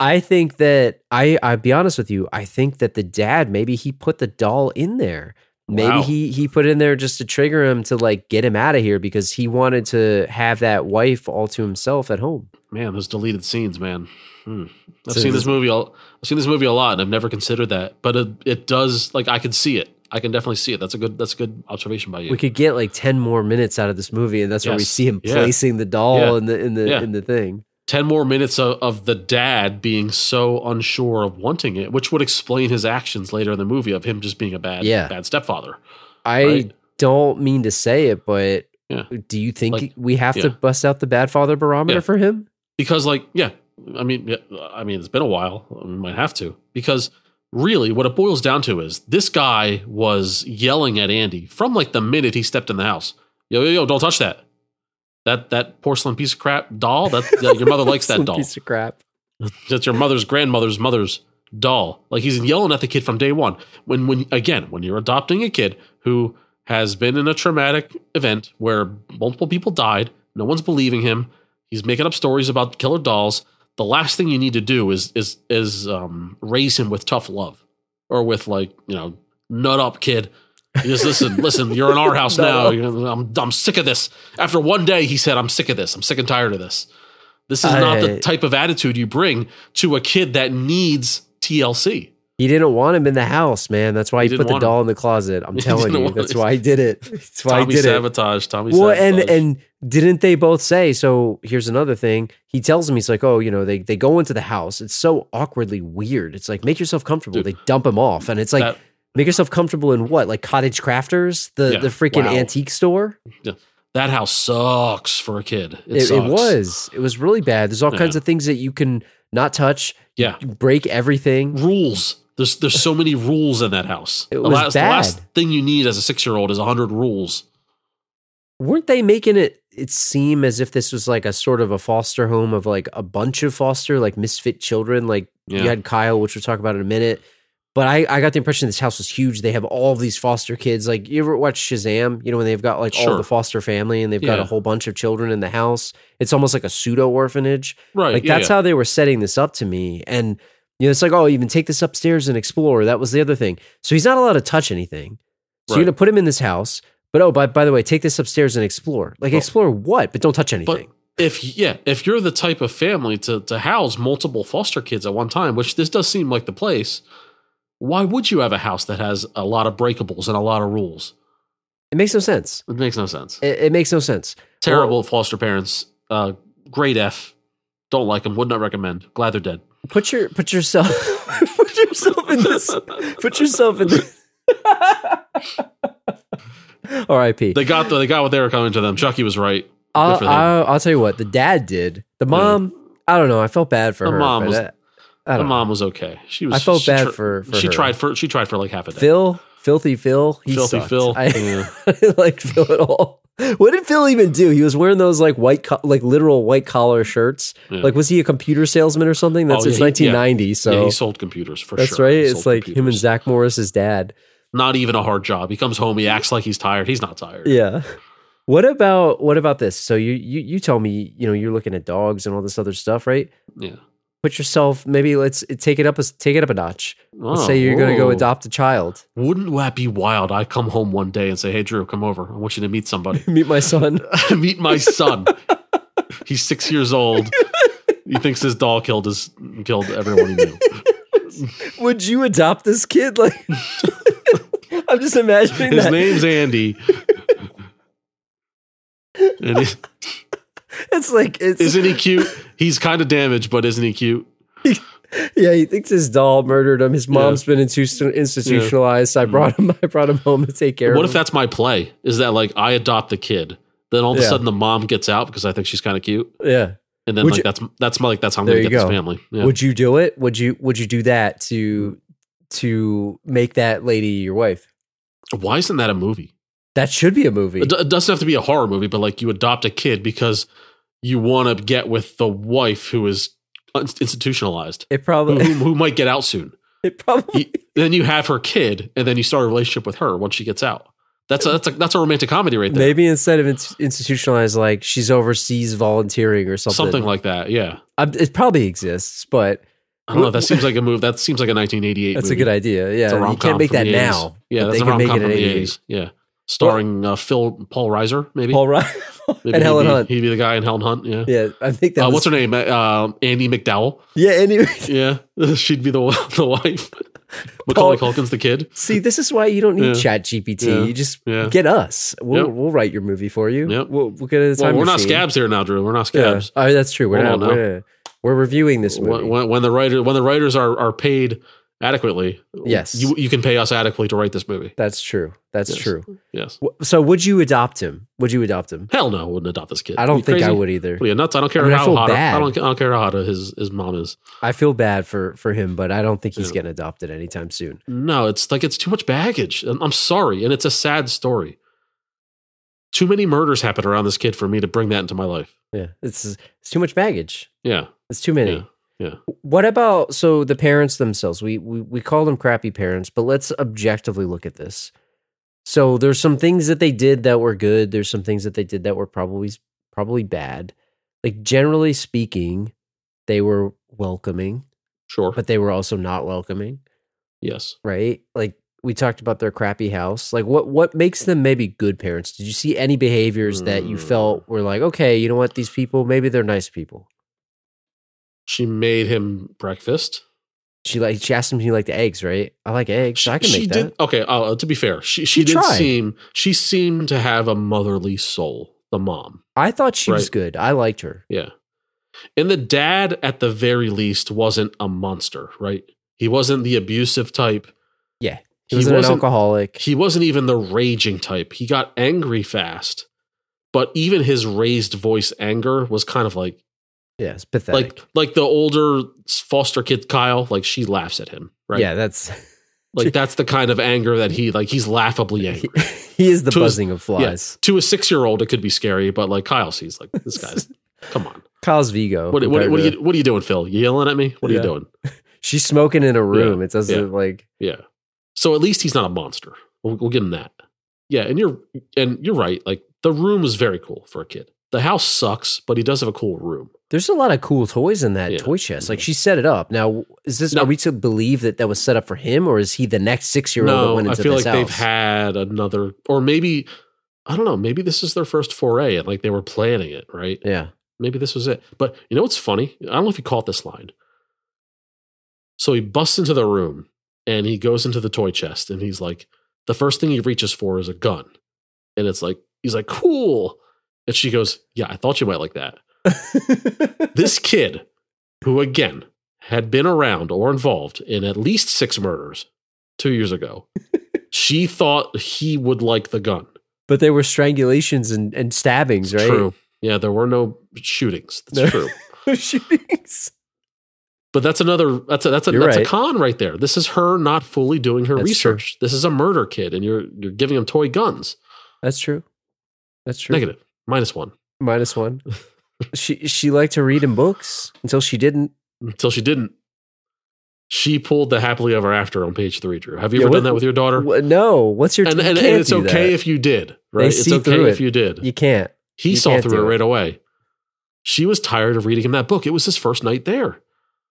I think that I. I be honest with you. I think that the dad maybe he put the doll in there. Maybe Wow. he he put in there just to trigger him to like get him out of here because he wanted to have that wife all to himself at home. Man, those deleted scenes, man. Hmm. I've So seen this- movie. I've seen this movie a lot, and I've never considered that. But it, it does. Like I can see it. I can definitely see it. That's a good. That's a good observation by you. We could get like ten more minutes out of this movie, and that's where we see him Yeah. placing the doll Yeah. in the in the Yeah. in the thing. Ten more minutes of, of the dad being so unsure of wanting it, which would explain his actions later in the movie of him just being a bad, Yeah. bad stepfather. I Right. don't mean to say it, but Yeah. do you think Like, we have to bust out the bad father barometer Yeah. for him? because like yeah i mean yeah, i mean it's been a while we might have to because really what it boils down to is this guy was yelling at andy from like the minute he stepped in the house yo yo yo don't touch that that that porcelain piece of crap doll that, that your mother likes that doll. piece of crap. that's your mother's grandmother's mother's doll. Like he's yelling at the kid from day one. When when again when you're adopting a kid who has been in a traumatic event where multiple people died no one's believing him he's making up stories about killer dolls the last thing you need to do is is is um raise him with tough love or with like you know nut up kid just listen listen you're in our house *laughs* now I'm, I'm sick of this after one day he said i'm sick of this i'm sick and tired of this this is not the type of attitude you bring to a kid that needs TLC. He didn't want him in the house, man. That's why He he, put the him. doll in the closet. I'm *laughs* telling you, that's why he did it. *laughs* That's why Tommy he did it. sabotage. Tommy sabotage. Well, and and didn't they both say? So here's another thing. He tells him he's like, oh, you know, they they go into the house. It's so awkwardly weird. It's like make yourself comfortable. Dude. they dump him off, and it's like That- make yourself comfortable in what, like cottage crafters, the Yeah. the freaking Wow. antique store. that house sucks for a kid. It, It, it was. It was really bad. There's all Yeah. kinds of things that you can not touch. Yeah. Break everything. rules. There's there's so many rules in that house. It the was last the last thing you need as a six year old is hundred rules. weren't they making it it seem as if this was like a sort of a foster home of like a bunch of foster like misfit children like Yeah. you had kyle which we'll talk about in a minute but I, I got the impression this house was huge. They have all of these foster kids. Like you ever watch shazam? You know when they've got like all the foster family and they've got a whole bunch of children in the house. It's almost like a pseudo orphanage. Right. like yeah, that's yeah. how they were setting this up to me. And you know it's like oh even take this upstairs and explore. That was the other thing. So he's not allowed to touch anything. So Right. you're gonna put him in this house. But oh by, by the way take this upstairs and explore. Like explore what? But don't touch But anything. if yeah, if you're the type of family to to house multiple foster kids at one time, which this does seem like the place, why would you have a house that has a lot of breakables and a lot of rules? it makes no sense It makes no sense. it, it makes no sense Terrible foster parents. Uh, grade F. Don't like them. Would not recommend. Glad they're dead. put your put yourself *laughs* put yourself in this put yourself in this *laughs* R.I.P. They got the, they got what they were coming to them. Chucky was right. I'll. I'll, I'll tell you what the dad did. The mom, I don't know. I felt bad for The her. mom was- the don't know. mom was okay. She was. I felt she bad tr- for- for she her. tried for she tried for like half a day. Phil, filthy Phil, he Filthy sucked. Phil, I, yeah. I *laughs* didn't like Phil at all. what did Phil even do? He was wearing those like white, co- like literal white collar shirts. Yeah. Like, was he a computer salesman or something? That's Oh, it's yeah, he- yeah. 1990. So yeah, he sold computers for that's sure. That's right. He It's like him and computers. Zach Morris's dad. Not even a hard job. He comes home. He acts like he's tired. He's not tired. Yeah. What about what about this? So you you you tell me, you know, you're looking at dogs and all this other stuff, right? Yeah. Put yourself maybe let's take it up a take it up a notch. Let's Oh, say you're going to go oh. adopt a child. Wouldn't that be wild? I come home one day and say, "Hey, Drew, come over. I want you to meet somebody. *laughs* Meet my son. *laughs* meet my son. *laughs* He's six years old. He thinks his doll killed his killed everyone he knew. Would you adopt this kid? Like, I'm just imagining His that. name's Andy. And it- It's like it's isn't he cute? He's kind of damaged, but isn't he cute? *laughs* yeah. He thinks his doll murdered him. His mom's been institu- institutionalized. So I brought him. I brought him home to take care What of What if him. that's my play? Is that like I adopt the kid, then all of a Yeah. sudden the mom gets out because I think she's kind of cute, yeah. and then Would like you- that's that's my, like that's how I'm gonna get go. this family. Yeah. Would you do it? Would you Would you do that to to make that lady your wife? Why isn't that a movie? That should be a movie. It doesn't have to be a horror movie, but like you adopt a kid because you want to get with the wife who is institutionalized, It probably. who, who might get out soon. *laughs* It probably. You- then you have her kid, and then you start a relationship with her once she gets out. That's a, that's a, that's a romantic comedy right there. Maybe instead of ins- institutionalized, like she's overseas volunteering or something. Something like that. Yeah. Um, it probably exists, but I don't know. That *laughs* seems like a move. That seems like a 1988. that's movie. a good idea. Yeah, you can't make that now. Yeah, that's they a make rom-com from the 80s. Yeah, starring uh, Phil Paul Reiser, maybe. Paul Maybe and Helen be, Hunt. He'd be the guy in Helen Hunt. Yeah. Yeah, I think that Uh, was, what's her name? Uh, Andie MacDowell. Yeah, anyway. *laughs* Yeah, *laughs* she'd be the *laughs* the wife. Macaulay Culkin's the kid. See, this is why you don't need Yeah. Chat GPT. Yeah. You just Yeah. get us. We'll Yep. we'll write your movie for you. Yep. We'll, we'll get a Well, time we're not scabs here now, Drew. We're not Yeah. scabs. Oh, that's true. We're Hold not. We're, we're reviewing this movie. When, when, when the writer when the writers are are paid adequately, Yes. you you can pay us adequately to write this movie. that's true. That's Yes. true. Yes. So, would you adopt him? Would you adopt him? Hell no, I wouldn't adopt this kid. I don't think I would either. What are nuts? I don't care I mean, how feel hot. bad. I don't. I don't care how hot his his mom is. I feel bad for for him, but I don't think he's Yeah. getting adopted anytime soon. No, it's like it's too much baggage. I'm I'm sorry, and it's a sad story. Too many murders happened around this kid for me to bring that into my life. Yeah, it's it's too much baggage. Yeah, It's too many. yeah, yeah. What about so the parents themselves? We, we we call them crappy parents, but let's objectively look at this. So there's some things that they did that were good. There's some things that they did that were probably probably bad. Like generally speaking, they were welcoming, Sure. but they were also not welcoming, yes. right? Like we talked about their crappy house. Like what what makes them maybe good parents? Did you see any behaviors that you Mm. felt were like, okay, you know what, these people maybe they're nice people. She made him breakfast. She like she asked him if he liked the eggs, right? I like eggs. She, I can make did. that. Okay. Uh, to be fair, she she She did tried. seem she seemed to have a motherly soul. The mom. I thought she was good. I liked her. Yeah. And the dad, at the very least, wasn't a monster, right? He wasn't the abusive type. Yeah. He He, wasn't, wasn't- an alcoholic. He wasn't even the raging type. He got angry fast. But even his raised voice anger was kind of like yeah, it's pathetic. like like the older foster kid Kyle, like she laughs at him, right? Yeah, that's *laughs* Like that's the kind of anger that he like he's laughably *laughs* he, angry. *laughs* he is the To buzzing of flies. To a six year old, it could be scary, but like Kyle sees like this guy's come on. Kyle's Vigo. What, what, what, are you, what are you doing, Phil? You yelling at me? What are Yeah. you doing? She's smoking in a room. Yeah, It doesn't yeah. like Yeah. So at least he's not a monster. We'll, we'll give him that. Yeah, and you're and you're right. Like the room is very cool for a kid. The house sucks, but he does have a cool room. There's a lot of cool toys in that Yeah. toy chest. Like she set it up. Now, is this No. are we to believe that that was set up for him, or is he the next six year old that No, went I into feel this like house? they've had another, or maybe I don't know. Maybe this is their first foray, and like they were planning it, right? yeah, Maybe this was it. But you know what's funny? I don't know if you caught this line. So he busts into the room and he goes into the toy chest and he's like, the first thing he reaches for is a gun. And it's like, he's like, cool. And she goes, Yeah, I thought you might like that. *laughs* This kid, who again had been around or involved in at least six murders two years ago, *laughs* she thought he would like the gun. but there were strangulations and, and stabbings, right? True. Yeah, there were no shootings. That's No. true. *laughs* Shootings. But that's another that's a that's a You're that's right. a con right there. This is her not fully doing her That's research. This is a murder kid, and you're you're giving him toy guns. That's true. That's true. Negative. Minus one. Minus one. She she liked to read in books until she didn't. Until she didn't. She pulled the happily ever after on page three, Drew. Have you Yeah, ever what- done that with your daughter? No, what's your? and, you and, and it's okay that. if you did, right? It's see okay if it. you did. you can't. he you saw can't through it right away. She was tired of reading him that book. It was his first night there.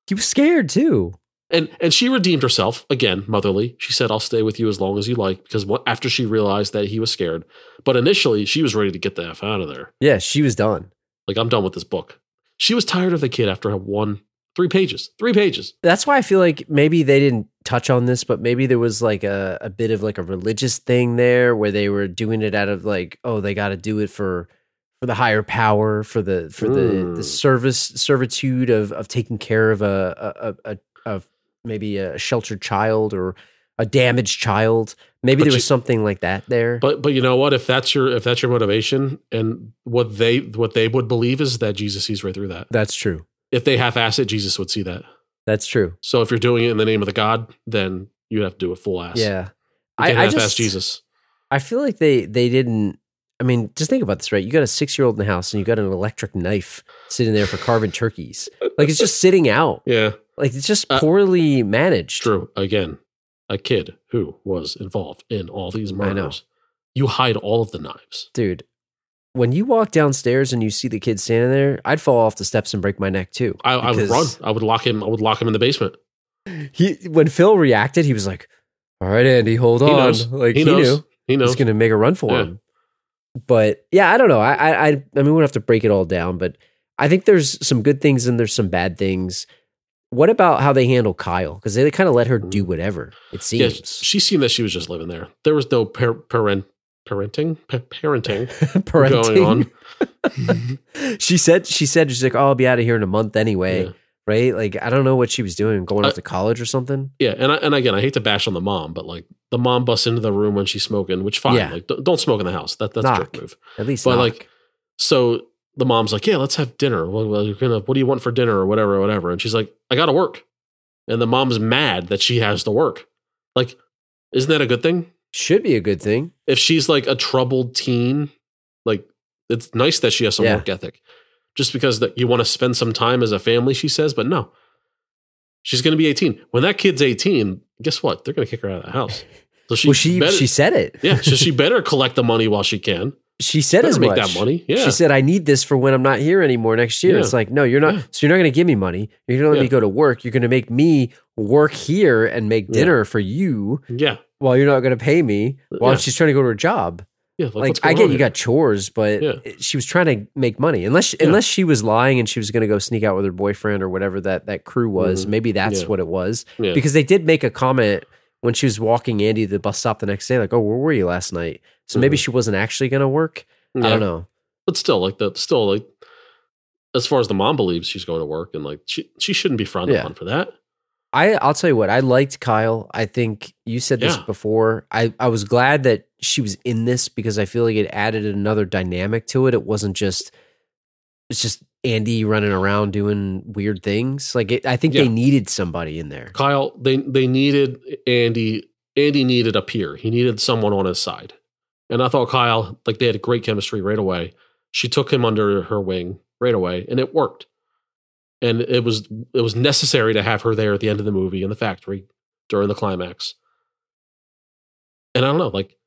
He was scared too. And and she redeemed herself again, motherly. She said, "I'll stay with you as long as you like," because what, after she realized that he was scared, but initially she was ready to get the f out of there. Yeah, she was done. Like I'm done with this book. She was tired of the kid after one three pages, three pages. That's why I feel like maybe they didn't touch on this, but maybe there was like a, a bit of like a religious thing there where they were doing it out of like, oh, they got to do it for for the higher power, for the for the Mm. the service servitude of of taking care of a a, a, a, a maybe a sheltered child or a damaged child. Maybe But there you- was something like that there. But but you know what? If that's your if that's your motivation, and what they what they would believe is that Jesus sees right through that. That's true. If they half ass it, Jesus would see that. That's true. So if you're doing it in the name of the God, then you have to do it full ass. Yeah. I, I half ass just Jesus. I feel like they they didn't. I mean, just think about this, right? You got a six year old in the house, and you got an electric knife sitting there for carving turkeys. Like it's just sitting out. *laughs* Yeah, Like it's just Uh, poorly managed. true. Again, a kid who was involved in all these murders. You hide all of the knives. dude. When you walk downstairs and you see the kid standing there, I'd fall off the steps and break my neck too. I, I would run. I would lock him. I would lock him in the basement. He when Phil reacted, he was like, "All right, Andy, hold He on." knows. *laughs* Like He, he, knows. knew He knows. he's going to make a run for Yeah. him. But yeah, I don't know. I, I, I, mean, we don't have to break it all down, but I think there's some good things and there's some bad things. What about how they handle Kyle? Because they kind of let her do mm-hmm. whatever. It yeah, seems. she seemed that she was just living there. There was no par- parent parenting pa- parenting *laughs* Parenting. going on. *laughs* she said. She said she's like, "Oh, I'll be out of here in a month anyway." Yeah. Right? Like, I don't know what she was doing, going I- off to college or something. Yeah, and I, and again, I hate to bash on the mom, but like the mom busts into the room when she's smoking, which fine, Yeah. like don't, don't smoke in the house. That that's a jerk move. At least, But knock. like, so the mom's like, yeah, let's have dinner. Well, well, you're gonna, what do you want for dinner or whatever, or whatever. And she's like, I gotta work, and the mom's mad that she has to work. Like, isn't that a good thing? should be a good thing. If she's like a troubled teen, like it's nice that she has some Yeah. work ethic. Just because that you want to spend some time as a family, she says, but no. She's going to be 18. When that kid's 18, guess what? They're going to kick her out of the house. So she, well, she better, she said it. yeah, so she *laughs* better collect the money while she can. She said as make much. that money. Yeah. She said, "I need this for when I'm not here anymore next year." Yeah. It's like, no, you're not. Yeah. So you're not going to give me money. You're going to let me go to work. You're going to make me work here and make dinner for you yeah. while you're not going to pay me while she's trying to go to her job. Yeah. Like, what's I get you here? got chores, but she was trying to make money. Unless unless she was lying and she was going to go sneak out with her boyfriend or whatever that that crew was. Mhm. Maybe that's what it was. Because they did make a comment when she was walking Andy to the bus stop the next day, like, "Oh, where were you last night?" So maybe Mhm. she wasn't actually going to work. I don't know. But still, like the still like as far as the mom believes she's going to work and like she she shouldn't be frowned Yeah. upon for that. I I'll tell you what, I liked Kyle. I think you said this Yeah. before. I I was glad that she was in this because I feel like it added another dynamic to it. It wasn't just it's just Andy running around doing weird things. Like it, I think they needed somebody in there. Kyle, they they needed Andy. Andy needed a peer. He needed someone on his side, and I thought Kyle like they had a great chemistry right away. She took him under her wing right away, and it worked. And it was it was necessary to have her there at the end of the movie in the factory during the climax. And I don't know, like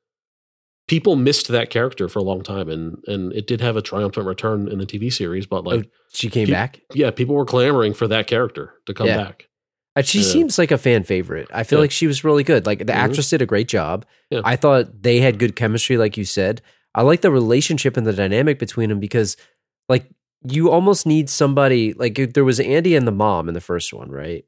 people missed that character for a long time, and and it did have a triumphant return in the TV series. But like, oh, she came he- back. yeah, people were clamoring for that character to come Yeah. back. And she Yeah. seems like a fan favorite. I feel Yeah. like she was really good. Like the Mhm. actress did a great job. Yeah. I thought they had good chemistry, like you said. I like the relationship and the dynamic between them because, like, you almost need somebody. Like there was Andy and the mom in the first one, right?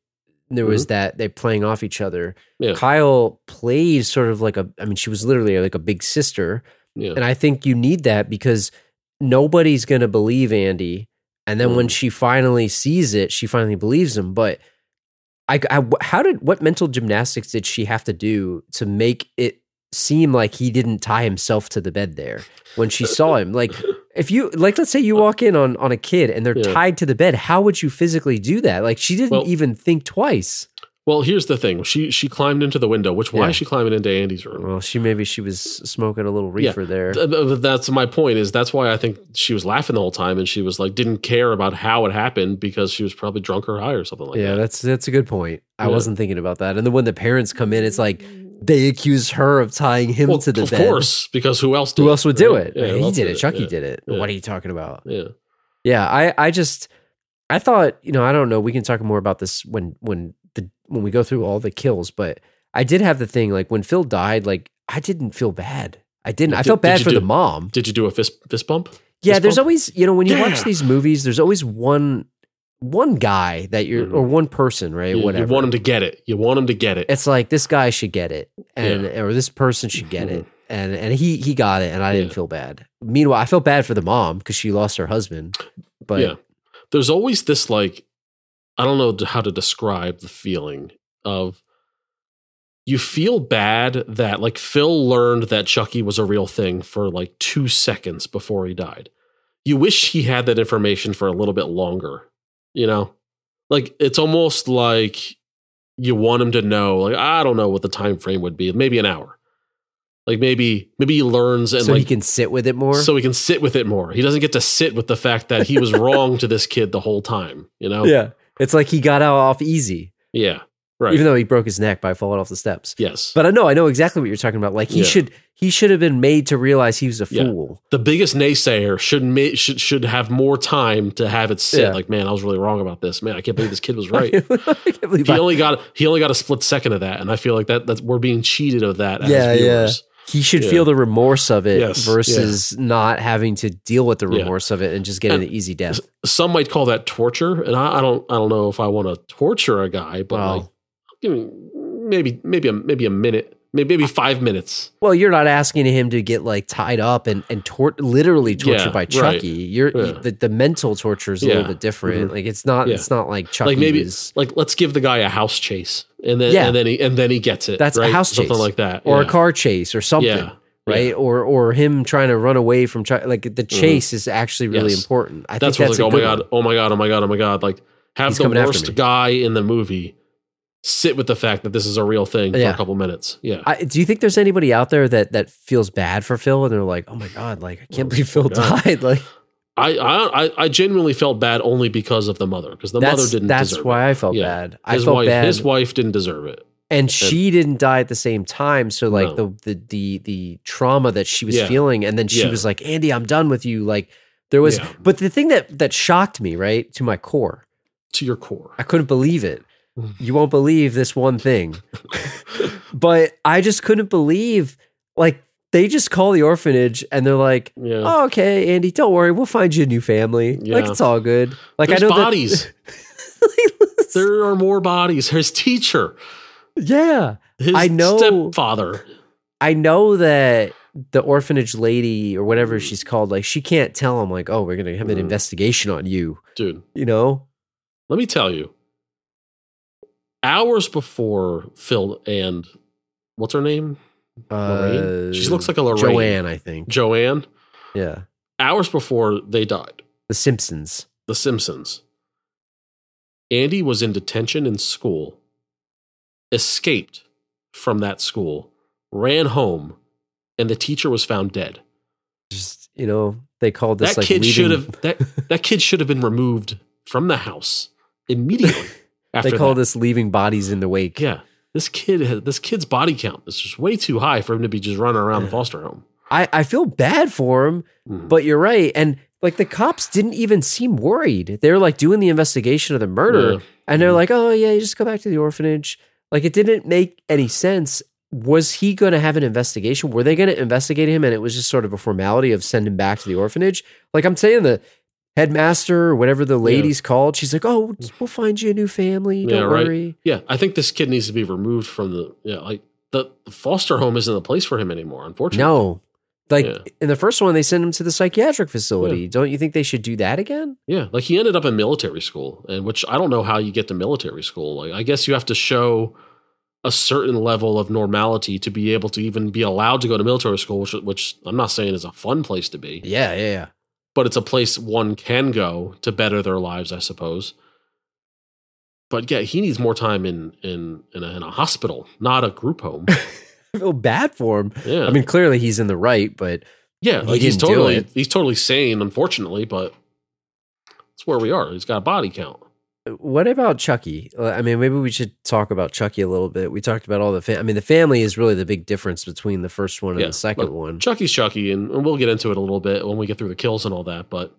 And there was that they playing off each other. Mm-hmm. Kyle plays sort of like a. I mean, she was literally like a big sister, Yeah, and I think you need that because nobody's going to believe Andy. And then when Mm. she finally sees it, she finally believes him. But I, I, how did what mental gymnastics did she have to do to make it seem like he didn't tie himself to the bed there when she saw him? Like, if you like, let's say you walk in on on a kid and they're Yeah. tied to the bed, how would you physically do that? Like, she didn't Well- even think twice. Well, here's the thing. She she climbed into the window. Which why Yeah. is she climbing into Andy's room? Well, she maybe she was smoking a little Yeah. reefer there. Th- th- That's my point. Is that's why I think she was laughing the whole time, and she was like didn't care about how it happened because she was probably drunk or high or something like yeah, that. Yeah, that's that's a good point. I Yeah. wasn't thinking about that. And then when the parents come in, it's like they accuse her of tying him Well, to the of bed. course, because who else? Did Who else would do it? Yeah, he did it. Chucky Yeah. did it. Yeah. What are you talking about? Yeah, Yeah, I I just I thought you know I don't know. We can talk more about this when when when we go through all the kills, but I did have the thing like when Phil died, like I didn't feel bad. I didn't. I felt bad for do- the mom. Did you do a fist fist bump? Yeah, Fist there's bump? always you know when you watch these movies, there's always one one guy that you're or mm-hmm. one person, right? You, Whatever. you want him to get it. You want him to get it. it's like this guy should get it, and Yeah. or this person should get it, mm-hmm. and and he he got it, and I didn't feel bad. Meanwhile, I felt bad for the mom because she lost her husband. But yeah. There's always this like I don't know how to describe the feeling of you feel bad that like Phil learned that Chucky was a real thing for like 2 seconds before he died. You wish he had that information for a little bit longer, you know? Like it's almost like you want him to know like I don't know what the time frame would be, maybe an hour. Like maybe maybe he learns and so like he can sit with it more. so he can sit with it more. He doesn't get to sit with the fact that he was *laughs* wrong to this kid the whole time. You know? yeah, it's like he got out off easy, Yeah. Right. even though he broke his neck by falling off the steps. yes. But I know, I know exactly what you're talking about. Like he Yeah. should, he should have been made to realize he was a Yeah. fool. the biggest naysayer should ma- should should have more time to have it sit. Yeah. Like, man, I was really wrong about this. Man, I can't believe this kid was *laughs* right. I can't believe he I- only got he only got a split second of that, and I feel like that that's we're being cheated of that Yeah, as viewers. He should Yeah. feel the remorse of it Yes, versus not having to deal with the Yeah. remorse of it and just getting And- the easy death. Some might call that torture, and I, I don't I don't know if I want to torture a guy, but Wow. like, give me maybe maybe a maybe a minute, maybe maybe five minutes. Well, you're not asking him to get like tied up and and tor- literally tortured Yeah, by right. Chucky. You're Yeah. the, the mental torture is a little bit different. Mm-hmm. Like it's not Yeah. it's not like Chucky like maybe is like let's give the guy a house chase and then Yeah. and then he and then he gets it That's a right? house something chase. like that or yeah. a car chase or something. yeah Right, Yeah. or or him trying to run away from Chucky. Like the mm-hmm. chase is actually really Yes. important. I that's think that's like a oh my god one. oh my god oh my god oh my god like have He's the worst guy in the movie sit with the fact that this is a real thing for a couple minutes yeah I, do you think there's anybody out there that that feels bad for Phil and they're like, oh my god, like I can't believe Phil *laughs* God. died. *laughs* Like I, I I- I genuinely felt bad only because of the mother because the mother didn't that's deserve why it. I felt Yeah. bad. I his felt wife bad, his wife didn't deserve it and she didn't die at the same time. So like No. the, the the the trauma that she was Yeah. feeling, and then she Yeah. was like, Andy, I'm done with you. Like there was, Yeah. but the thing that that shocked me, right, to my core, to your core I couldn't believe it. *laughs* You won't believe this one thing. but I just couldn't believe like they just call the orphanage and they're like, yeah oh, okay, Andy, don't worry, we'll find you a new family. Like it's all good. Like There's I know bodies *laughs* that. there are more bodies his teacher yeah, his I know- stepfather I know that the orphanage lady or whatever she's called, like she can't tell him like, oh, we're gonna have an Mm. investigation on you. dude You know? let me tell you hours before phil and what's her name? Uh, she looks like a Lorraine. Joanne, I think. joanne Yeah, hours before they died The Simpsons. the simpsons andy was in detention in school escaped from that school ran home and the teacher was found dead Just you know, they called this that like kid should have *laughs* that, that kid should have been removed from the house immediately after They call that. this leaving bodies in the wake. yeah this kid has, this kid's body count is just way too high for him to be just running around the foster home I, I feel bad for him, Mhm. but you're right. And like the cops didn't even seem worried. They were like doing the investigation of the murder, Yeah. and they're Mhm. like, "Oh yeah, you just go back to the orphanage." Like it didn't make any sense. Was he going to have an investigation? Were they going to investigate him, and it was just sort of a formality of send him back to the orphanage? Like I'm saying, the headmaster or whatever the lady's called, she's like, "Oh, we'll find you a new family. Don't Yeah, right. worry." Yeah, I think this kid needs to be removed from the yeah, like the, the foster home isn't the place for him anymore. Unfortunately, No. Like Yeah. in the first one, they sent him to the psychiatric facility. Don't you think they should do that again? Yeah, like he ended up in military school, and which I don't know how you get to military school. Like I guess you have to show a certain level of normality to be able to even be allowed to go to military school, which which I'm not saying is a fun place to be, Yeah, yeah, yeah. But it's a place one can go to better their lives, I suppose. but yeah, he needs more time in in in a, in a hospital, not a group home. *laughs* I feel bad for him. Yeah, I mean, clearly he's in the right, but yeah, he like he's totally he's totally sane, unfortunately, but that's where we are. He's got a body count. What about Chucky? Uh, I mean, maybe we should talk about Chucky a little bit. We talked about all the. Fa- I mean, the family is really the big difference between the first one and Yeah, the second look, one. Chucky's Chucky, and, and we'll get into it a little bit when we get through the kills and all that. But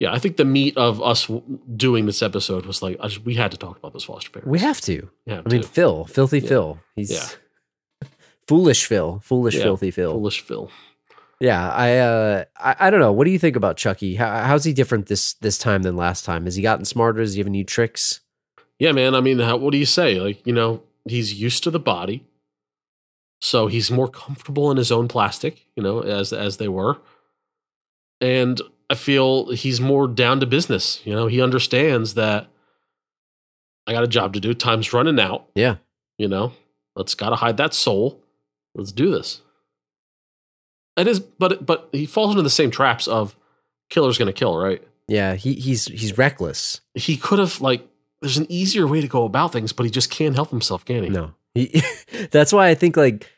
yeah, I think the meat of us w- doing this episode was like just, we had to talk about those foster parents. We have to. Yeah, I mean, Phil, filthy Yeah. Phil. He's Yeah. *laughs* foolish Phil, foolish filthy Phil. foolish Phil. Yeah, I, uh, I I don't know. What do you think about Chucky? How, how's he different this this time than last time? Has he gotten smarter? Does he have any tricks? Yeah, man. I mean, how, what do you say? Like, you know, he's used to the body, so he's more comfortable in his own plastic. You know, as as they were, and I feel he's more down to business. You know, he understands that I got a job to do. Time's running out. Yeah. You know, let's got to hide that soul. Let's do this. It is, but but he falls into the same traps of killer's gonna kill, right? Yeah, he he's he's reckless. He could have like. There's an easier way to go about things, but he just can't help himself, can he? No, he, *laughs* that's why I think like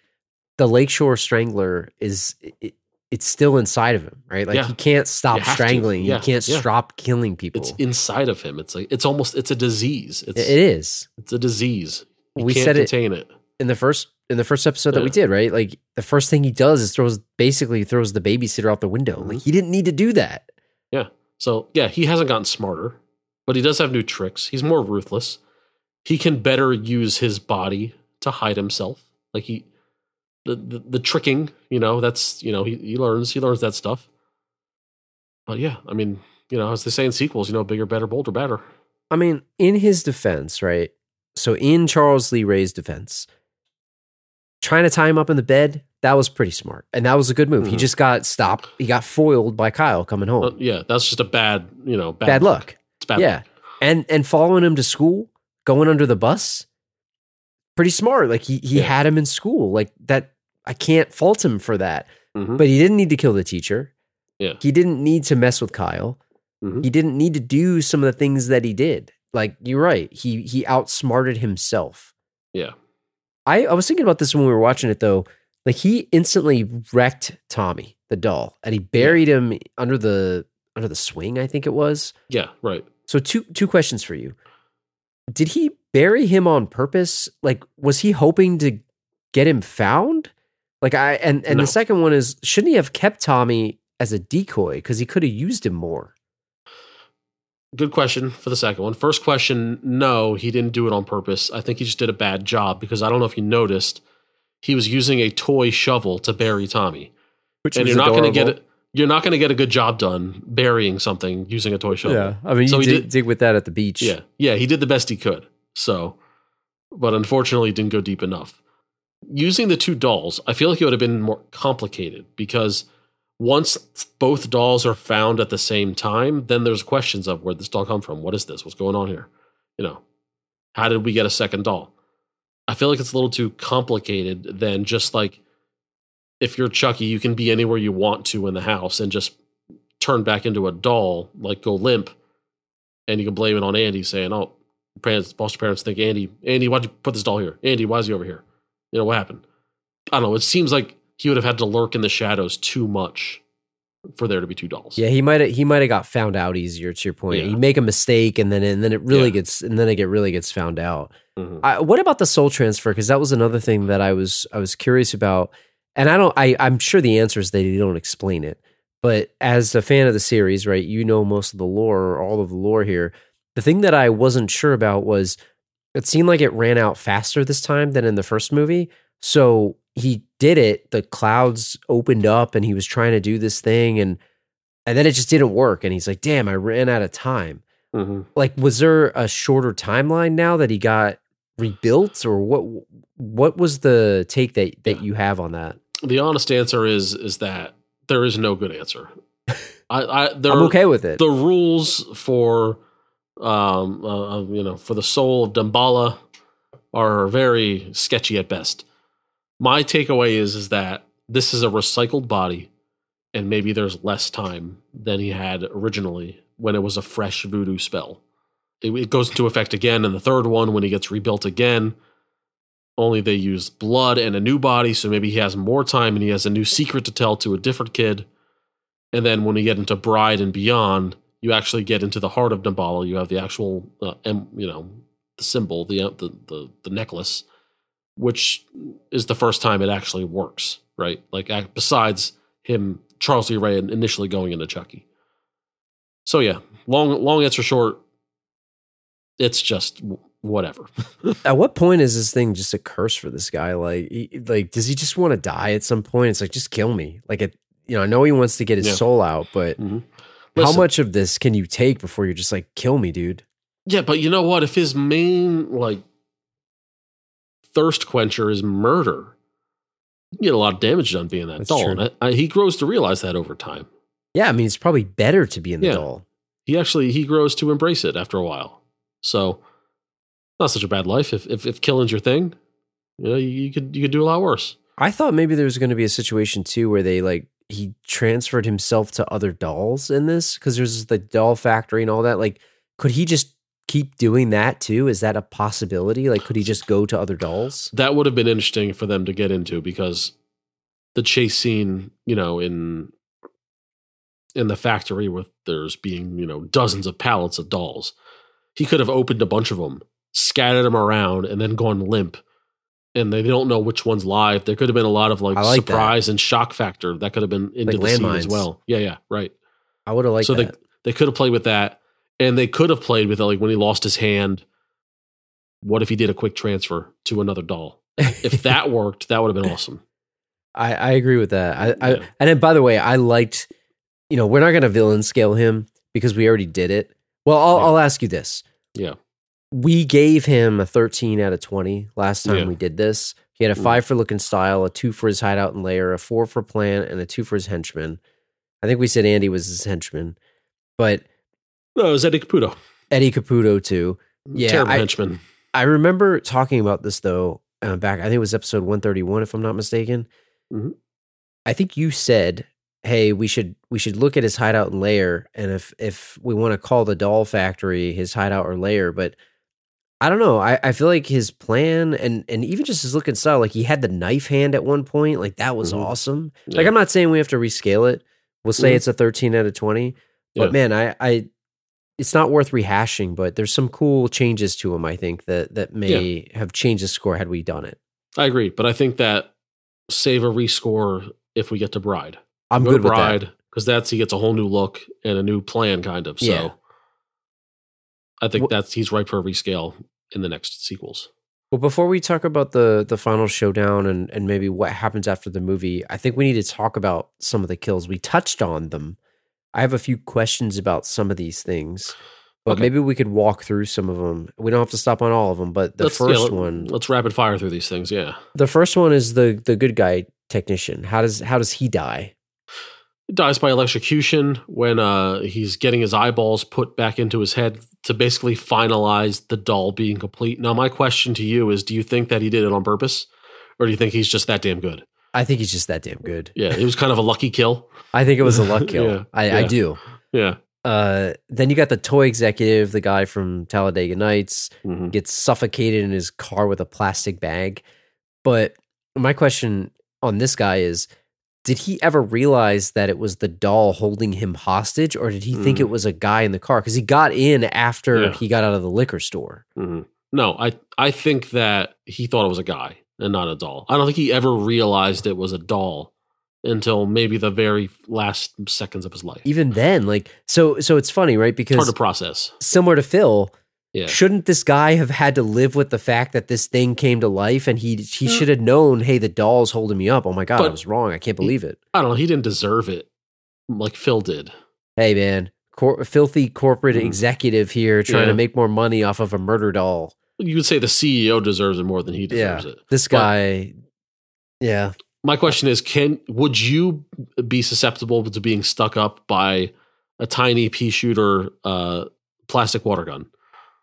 the Lakeshore Strangler is it, it's still inside of him, right? Like Yeah. he can't stop strangling. Yeah, He can't yeah. stop killing people. It's inside of him. It's like it's almost it's a disease. It's it is. it's a disease. You We can't said it- contain it. In the first in the first episode that we did, right? Like the first thing he does is throws basically throws the babysitter out the window. Mm-hmm. Like he didn't need to do that. Yeah. So yeah, he hasn't gotten smarter, but he does have new tricks. He's more ruthless. He can better use his body to hide himself. Like he the the, the tricking, you know, that's you know, he, he learns he learns that stuff. But yeah, I mean, you know, as they say in sequels, you know, bigger, better, bolder, better. I mean, in his defense, right? So in Charles Lee Ray's defense, trying to tie him up in the bed, that was pretty smart. And that was a good move. He Mhm. just got stopped. He got foiled by Kyle coming home. Uh, yeah, that's just a bad, you know, bad, Bad luck. It's bad yeah. luck. And and following him to school, going under the bus, pretty smart. Like he he Yeah. had him in school. Like that I can't fault him for that. Mhm. But he didn't need to kill the teacher. Yeah. He didn't need to mess with Kyle. Mhm. He didn't need to do some of the things that he did. Like you're right. He he outsmarted himself. Yeah. I, I was thinking about this when we were watching it though. Like he instantly wrecked Tommy, the doll, and he buried him under the under the swing, I think it was. Yeah, right. So two two questions for you. Did he bury him on purpose? Like was he hoping to get him found? Like I and and No. the second one is shouldn't he have kept Tommy as a decoy cuz he could have used him more? Good question for the second one. First question, no, he didn't do it on purpose. I think he just did a bad job because I don't know if you noticed, he was using a toy shovel to bury Tommy. Which and you're not going to get it you're not going to get a good job done burying something using a toy shovel. Yeah. I mean, So you he dig, did- dig with that at the beach. Yeah. Yeah, he did the best he could. So, but unfortunately, didn't go deep enough. Using the two dolls, I feel like it would have been more complicated because once both dolls are found at the same time, then there's questions of where this doll come from. What is this? What's going on here? You know, how did we get a second doll? I feel like it's a little too complicated than just like if you're Chucky, you can be anywhere you want to in the house and just turn back into a doll, like go limp, and you can blame it on Andy, saying, "Oh, parents, foster parents think Andy, Andy, why'd you put this doll here? Andy, why is he over here? You know what happened? I don't know. It seems like he would have had to lurk in the shadows too much for there to be two dolls. Yeah, he might have he might have got found out easier to your point. Yeah. You make a mistake and then and then it really Yeah. gets and then it get really gets found out. Mhm. I, what about the soul transfer? Because that was another thing that I was I was curious about, and I don't. I I'm sure the answer is they don't explain it. But as a fan of the series, right, you know most of the lore, or all of the lore here. The thing that I wasn't sure about was it seemed like it ran out faster this time than in the first movie. So he did it. The clouds opened up, and he was trying to do this thing, and and then it just didn't work. And he's like, "Damn, I ran out of time." Mhm. like was there a shorter timeline now that he got rebuilt or what what was the take that that Yeah. you have on that The honest answer is is that there is no good answer. *laughs* I, I there i'm okay with it the rules for um uh, you know for the soul of Dambala are very sketchy at best. My takeaway is is that this is a recycled body and maybe there's less time than he had originally when it was a fresh voodoo spell. it, it goes into effect again in the third one when he gets rebuilt again. Only they use blood and a new body, so maybe he has more time and he has a new secret to tell to a different kid. And then when we get into Bride and Beyond, you actually get into the heart of Dambala. You have the actual, uh, em, you know, the symbol, the, uh, the the the necklace, which is the first time it actually works, right? Like besides him, Charles Lee Ray initially going into Chucky. So yeah, long long answer short, it's just whatever. *laughs* At what point is this thing just a curse for this guy? Like, he, like does he just want to die at some point? It's like just kill me. Like, it, you know, I know he wants to get his Yeah. soul out, but Mhm. how much of this can you take before you're just like, kill me, dude? Yeah, but you know what? If his main like thirst quencher is murder, you get a lot of damage done being that That's doll. true. And I, I, he grows to realize that over time. Yeah, I mean, it's probably better to be in the Yeah. doll. He actually he grows to embrace it after a while. So not such a bad life. If if, if killing's your thing, you know, you, you could you could do a lot worse. I thought maybe there was going to be a situation too where they like he transferred himself to other dolls in this because there's the doll factory and all that. Like, could he just keep doing that too? Is that a possibility? Like, could he just go to other dolls? That would have been interesting for them to get into because the chase scene, you know, in in the factory with there's being, you know, dozens of pallets of dolls. He could have opened a bunch of them, scattered them around, and then gone limp. And they don't know which one's live. There could have been a lot of like, like that. surprise and shock factor that could have been into Like the scene as well. Yeah, yeah, right. I would have liked so that. they they could have played with that, and they could have played with it, like when he lost his hand. What if he did a quick transfer to another doll? If *laughs* that worked, that would have been awesome. I, I agree with that. I, I and then by the way, I liked. You know, we're not going to villain scale him because we already did it. Well, I'll, Yeah. I'll ask you this: Yeah, we gave him a 13 out of 20 last time Yeah. we did this. He had a Mm. five for looking style, a two for his hideout and layer, a four for plan, and a two for his henchman. I think we said Andy was his henchman, but no, it was Eddie Caputo. Eddie Caputo too. Yeah, terrible I- henchman. I remember talking about this though uh, back. I think it was episode 131, if I'm not mistaken. Mhm. I think you said, "Hey, we should we should look at his hideout and layer, and if if we want to call the doll factory his hideout or layer." But I don't know. I, I feel like his plan and and even just his look and style, like he had the knife hand at one point, like that was Mhm. awesome. Like I'm not saying we have to rescale it. We'll say Mhm. it's a 13 out of 20. But Yeah. man, I, I it's not worth rehashing, but there's some cool changes to him, I think, that that may have changed the score had we done it. I agree, but I think that save a rescore if we get to Bride. I'm Go good with that. Bride because that's he gets a whole new look and a new plan, kind of. So Yeah. I think Wh- that's he's right for a rescale in the next sequels. Well, before we talk about the the final showdown and and maybe what happens after the movie, I think we need to talk about some of the kills. We touched on them. I have a few questions about some of these things, but Okay. maybe we could walk through some of them. We don't have to stop on all of them, but the Let's- yeah, first let- one, Let's rapid fire through these things. Yeah. the first one is the the good guy technician. How does how does he die? He dies by electrocution when uh, he's getting his eyeballs put back into his head to basically finalize the doll being complete. Now, my question to you is: Do you think that he did it on purpose, or do you think he's just that damn good? I think he's just that damn good. Yeah, it was kind of a lucky kill. I think it was a luck *laughs* kill. Yeah, I, I do. Yeah, Uh, then you got the toy executive, the guy from Talladega Nights, Mhm. gets suffocated in his car with a plastic bag. But my question on this guy is did he ever realize that it was the doll holding him hostage, or did he think Mm. it was a guy in the car? Because he got in after Yeah. he got out of the liquor store. Mhm. no, I I think that he thought it was a guy and not a doll. I don't think he ever realized it was a doll until maybe the very last seconds of his life. Even then, like, so, so it's funny, right? Because It's hard to process. similar to Phil, Yeah. shouldn't this guy have had to live with the fact that this thing came to life and he he Yeah. should have known hey the doll's holding me up oh my god i was wrong i can't believe it I don't know. He didn't deserve it like Phil did. hey man cor- filthy corporate Mhm. executive here trying Yeah. to make more money off of a murder doll You would say the CEO deserves it more than he deserves it. this But- guy yeah My question is: Can would you be susceptible to being stuck up by a tiny pea shooter uh, plastic water gun?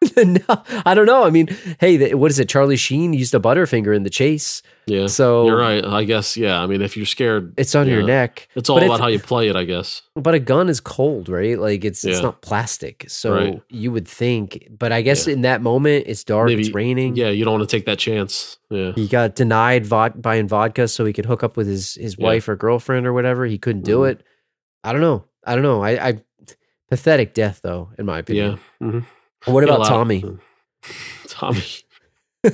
*laughs* no, I don't know. I mean, hey, what is it? Charlie Sheen used a Butterfinger in the chase, Yeah. so You're right. I guess, yeah. I mean, if you're scared, it's on your neck. it's all But about how you play it, I guess. But a gun is cold, right? Like it's it's not plastic, so Right. you would think. But I guess Yeah. in that moment, it's dark, Maybe- it's raining. Yeah, you don't want to take that chance. Yeah. He got denied vod- buying vodka so he could hook up with his his Yeah. wife or girlfriend or whatever. He couldn't do Mhm. it. I don't know. I don't know. I, I pathetic death though, in my opinion. Yeah. hmm What about Tommy? *laughs* Tommy. *laughs*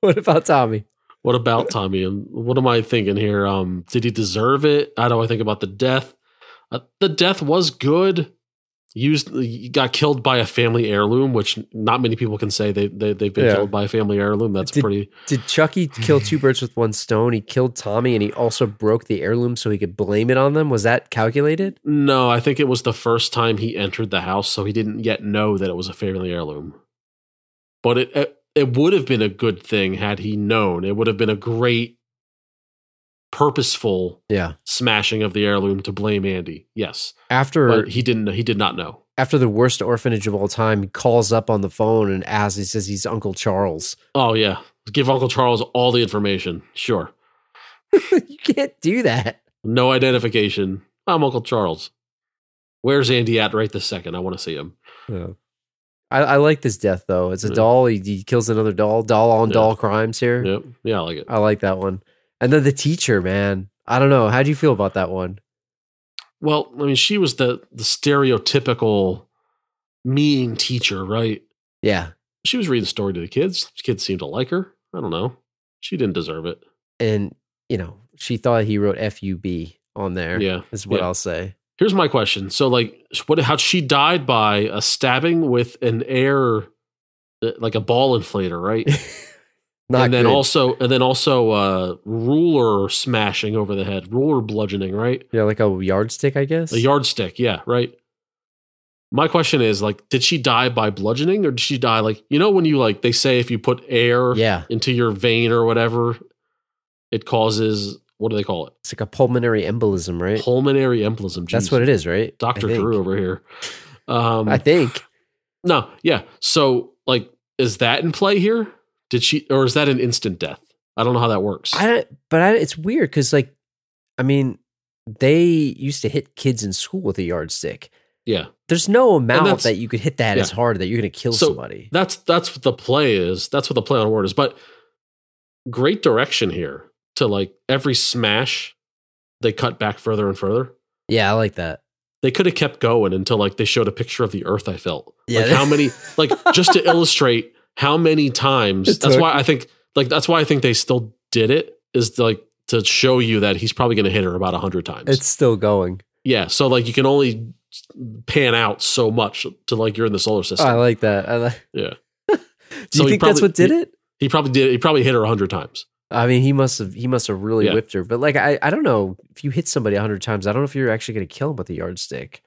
What about Tommy? What about Tommy? And what am I thinking here? Um, did he deserve it? How do I think about the death? Uh, the death was good. Used, got killed by a family heirloom, which not many people can say they, they they've been Yeah. killed by a family heirloom. That's Did- pretty. Did Chucky kill two birds with one stone? He killed Tommy and he also broke the heirloom so he could blame it on them. Was that calculated? No, I think it was the first time he entered the house, so he didn't yet know that it was a family heirloom. But it it, it would have been a good thing had he known. It would have been a great, purposeful Yeah. smashing of the heirloom to blame Andy. Yes, After but he didn't. He did not know. after the worst orphanage of all time, he calls up on the phone and asks. He says he's Uncle Charles. Oh yeah, give Uncle Charles all the information. Sure, *laughs* you can't do that. no identification. I'm Uncle Charles. Where's Andy at right this second? I want to see him. Yeah. I, I like this death though. It's a Yeah. doll. He, he kills another doll. Doll on Yeah. doll crimes here. Yep. Yeah, I like it. I like that one. And then the teacher, man. I don't know. How do you feel about that one? Well, I mean, she was the the stereotypical mean teacher, right? Yeah. She was reading the story to the kids. Kids seemed to like her. I don't know. She didn't deserve it. And you know, she thought he wrote F U B on there. Yeah. Is what Yeah. I'll say. Here's my question. So, like, what? How she died by a stabbing with an air, uh, like a ball inflator, right? *laughs* Not and then good. also, and then also, uh, ruler smashing over the head, ruler bludgeoning, right? yeah, like a yardstick, I guess. A yardstick, yeah, right. My question is, like, did she die by bludgeoning, or did she die like you know when you like they say if you put air yeah. into your vein or whatever, it causes what do they call it? It's like a pulmonary embolism, right? Pulmonary embolism. That's what it is, right? Doctor Drew over here. *laughs* Um, I think. no, yeah. So, like, is that in play here? Did she, or is that an instant death? I don't know how that works. I don't, but I, it's weird because, like, I mean, they used to hit kids in school with a yardstick. yeah, There's no amount that you could hit that yeah. as hard that you're going to kill So- somebody. that's that's what the play is. That's what the play on word is. But great direction here to like every smash, they cut back further and further. Yeah, I like that. They could have kept going until like they showed a picture of the Earth. I felt Yeah. like how many like just to *laughs* illustrate how many times. It that's took- why I think like that's why I think they still did it is like to show you that he's probably going to hit her about a hundred times. It's still going. yeah, so like you can only pan out so much to like you're in the solar system. I like that. I like, yeah, *laughs* do So you think that's what did he- it? he probably did. He probably hit her a hundred times. I mean, he must have. He must have really Yeah. whipped her. But like, I, I don't know. If you hit somebody a hundred times, I don't know if you're actually going to kill him with a yardstick.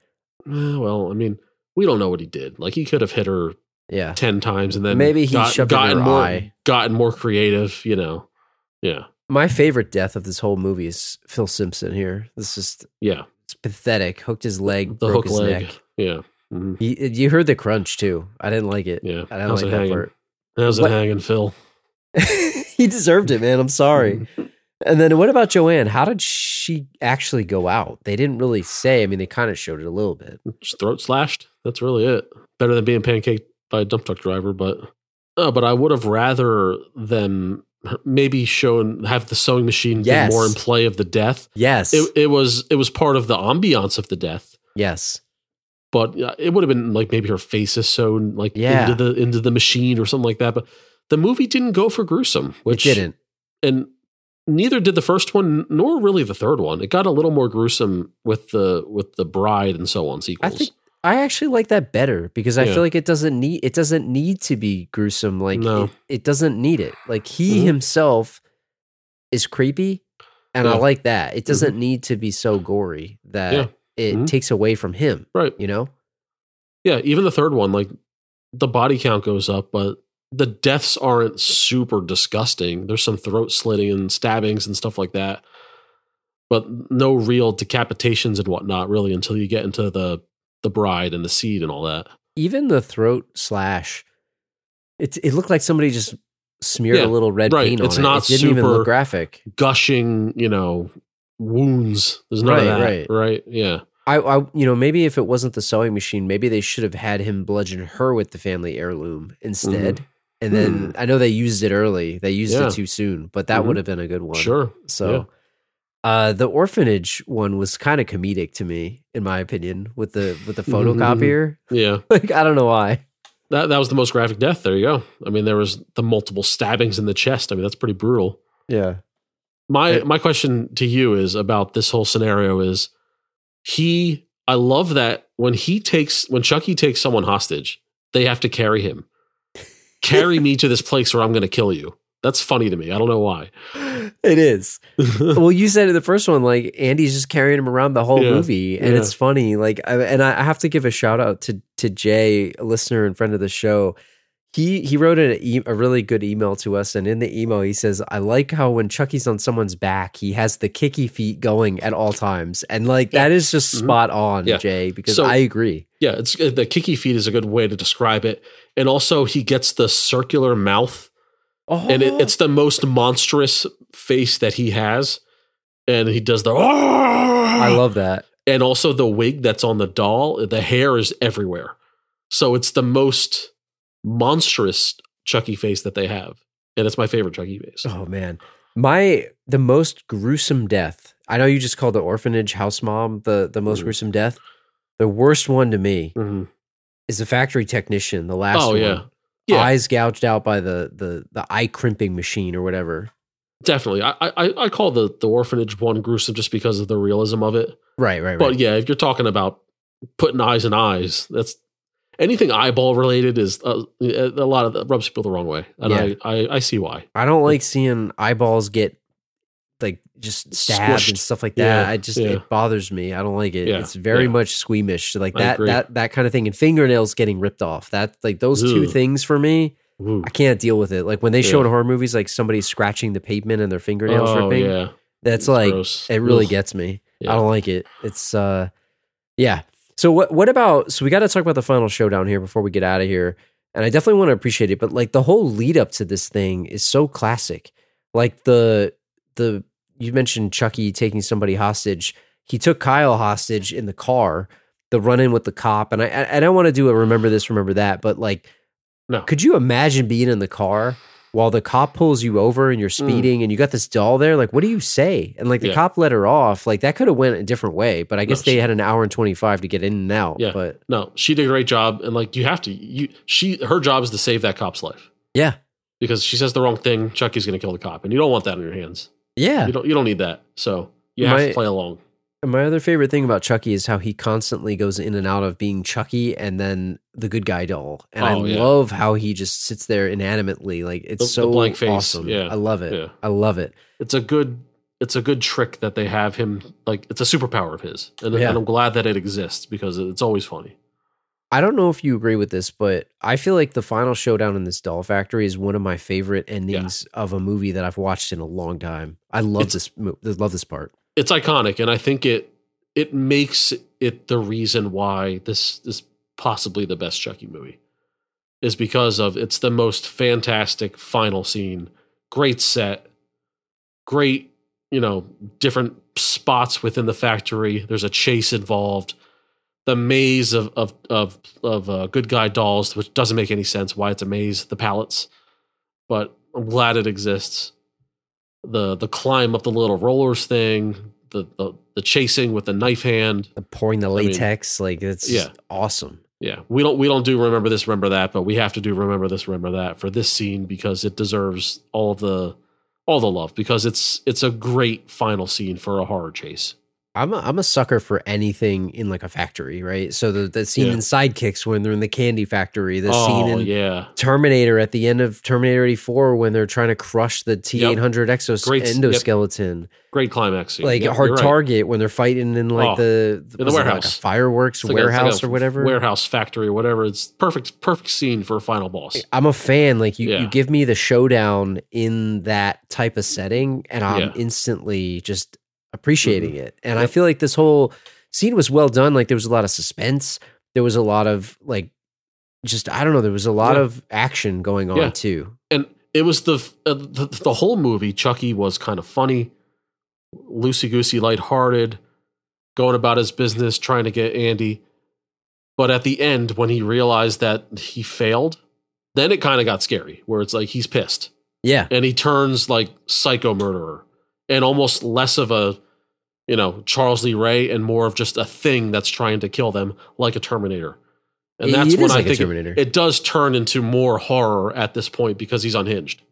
Well, I mean, we don't know what he did. Like he could have hit her Yeah, ten times and then Maybe he got, shoved gotten more eye. gotten more creative. You know, yeah, my favorite death of this whole movie is Phil Simpson. Here, this is yeah. it's pathetic. Hooked his leg, The broke hook his leg. neck. Yeah, Mhm. He, you heard the crunch too. I didn't like it. yeah. I didn't How's like it that part. How's What- it hanging, Phil? *laughs* he deserved it, man. I'm sorry. Mm-hmm. *laughs* And then what about Joanne? How did she actually go out? They didn't really say. I mean, they kind of showed it a little bit. Just throat slashed. That's really it. Better than being pancaked by a dump truck driver, but uh, but I would have rather them maybe shown have the sewing machine Yes. be more in play of the death. Yes. It, it was it was part of the ambiance of the death. yes. but uh, it would have been like maybe her face is sewn like Yeah. into the into the machine or something like that. But the movie didn't go for gruesome, which it didn't. and neither did the first one, nor really the third one. It got a little more gruesome with the with the bride and so on I sequels. think I actually like that better because I Yeah. feel like it doesn't need it doesn't need to be gruesome. Like No. it, it doesn't need it. Like he Mhm. himself is creepy, and I Yeah. Mm-hmm. like that. It doesn't need to be so gory that Yeah. it Mhm. takes away from him. right, You know? yeah. Even the third one, like the body count goes up, but the deaths aren't super disgusting. There's some throat slitting and stabbings and stuff like that, but no real decapitations and whatnot really until you get into the the bride and the seed and all that. Even the throat slash It it looked like somebody just smeared Yeah, a little red right. paint on It's it. not it didn't even look graphic. gushing, you know, wounds. There's none Right, of that, right. right? Yeah, I, I you know maybe if it wasn't the sewing machine, maybe they should have had him bludgeon her with the family heirloom instead. And then I know they used it early. They used Mm-hmm. Yeah. it too soon, but that Mhm. would have been a good one. sure. So uh the orphanage one was kind of comedic to me, in my opinion, with the with the photocopier. Yeah, *laughs* like I don't know why. that that was the most graphic death. There you go. I mean, there was the multiple stabbings in the chest. I mean, that's pretty brutal. Yeah. My Uh, my question to you is about this whole scenario is he I love that when he takes when Chucky takes someone hostage, they have to carry him. *laughs* Carry me to this place where I'm going to kill you. That's funny to me. I don't know why. It is. *laughs* well, you said in the first one, like Andy's just carrying him around the whole Yeah, movie, and yeah. it's funny. Like, I, and I have to give a shout out to to Jay, a listener and friend of the show. He he wrote an e- a really good email to us, and in the email he says, "I like how when Chucky's on someone's back, he has the kicky feet going at all times, and like Yeah. that is just Mhm. spot on. Jay. Because So- I agree. Yeah, it's uh, the kicky feet is a good way to describe it. And also he gets the circular mouth Oh, and it, it's the most monstrous face that he has. And he does the I love that. and also the wig that's on the doll, the hair is everywhere. So it's the most monstrous Chucky face that they have. And it's my favorite Chucky face. Oh man, my the most gruesome death. I know you just called the orphanage house mom the the most Mhm. gruesome death. The worst one to me Mhm. is the factory technician. The last Oh one. yeah. Yeah, eyes gouged out by the the the eye crimping machine or whatever. definitely. I, I I call the the orphanage one gruesome just because of the realism of it. Right, right, right. But yeah, if you're talking about putting eyes in eyes, that's anything eyeball related is uh, a lot of that rubs people the wrong way, and Yeah. I, I I see why. I don't like seeing eyeballs get like just stabbed and stuff like that. Yeah, I just yeah. it bothers me. I don't like it. Yeah, It's very much squeamish. Like that that that kind of thing. And fingernails getting ripped off. That like those two things for me. Ooh. I can't deal with it. Like when they show in horror movies, like somebody scratching the pavement and their fingernails Oh ripping. yeah, That's It's like gross. it really Ugh. gets me. I don't like it. It's uh yeah. So what what about so we got to talk about the final showdown here before we get out of here. And I definitely want to appreciate it, but like the whole lead up to this thing is so classic. Like the the you mentioned Chucky taking somebody hostage. He took Kyle hostage in the car, the run in with the cop. And I I, I don't want to do a remember this, remember that, but like No. could you imagine being in the car while the cop pulls you over and you're speeding and you got this doll there? Like, what do you say? And like the Mm. Yeah. cop let her off. Like that could have went a different way, but I guess they she- had an hour and twenty five to get in and out. Yeah. But No, she did a great job, and like you have to, you she her job is to save that cop's life yeah, because she says the wrong thing, Chucky's going to kill the cop, and you don't want that in your hands. Yeah. You don't you don't need that. So you have My- to play along. My other favorite thing about Chucky is how he constantly goes in and out of being Chucky and then the good guy doll. And I Oh, yeah. love how he just sits there inanimately. Like it's The- the so blank face, awesome. yeah, I love it. yeah. I love it. It's a good it's a good trick that they have him like it's a superpower of his, and, Yeah. and I'm glad that it exists because it's always funny. I don't know if you agree with this, but I feel like the final showdown in this doll factory is one of my favorite endings of a movie that I've watched in a long time. I love It's- this. Love this part. it's iconic and i think it it makes it the reason why this is possibly the best chucky movie is because of it's the most fantastic final scene great set great you know different spots within the factory there's a chase involved the maze of of of, of uh, good guy dolls which doesn't make any sense why it's a maze the pallets but i'm glad it exists the the climb up the little rollers thing, the the, the chasing with the knife hand. The pouring the mean, latex, like it's yeah. awesome. Yeah, we don't we don't do remember this, remember that, but we have to do remember this, remember that for this scene because it deserves all the all the love because it's it's a great final scene for a horror chase. I'm a, I'm a sucker for anything in like a factory, right? So the, the scene Yeah. in Sidekicks when they're in the candy factory, the oh scene in yeah, Terminator at the end of Terminator 84 when they're trying to crush the T800 exos Great s- yep. great climax scene. Like Yep, Hard you're right. Target when they're fighting in like Oh, the, the like a warehouse. fireworks like a- it's like warehouse a or whatever. warehouse factory or whatever. It's perfect perfect scene for a final boss. I'm a fan. Like you, Yeah. you give me the showdown in that type of setting, and I'm instantly just appreciating it. And I feel like this whole scene was well done. Like there was a lot of suspense. There was a lot of like just I don't know. There was a lot Yeah. of action going on Yeah. too. and it was the, uh, the the whole movie. Chucky was kind of funny, loosey goosey, lighthearted, going about his business, trying to get Andy. But at the end, when he realized that he failed, then it kind of got scary. Where it's like he's pissed Yeah, and he turns like psycho murderer, and almost less of a you know Charles Lee Ray and more of just a thing that's trying to kill them, like a Terminator. And that's he when I like think it- it does turn into more horror at this point because he's unhinged.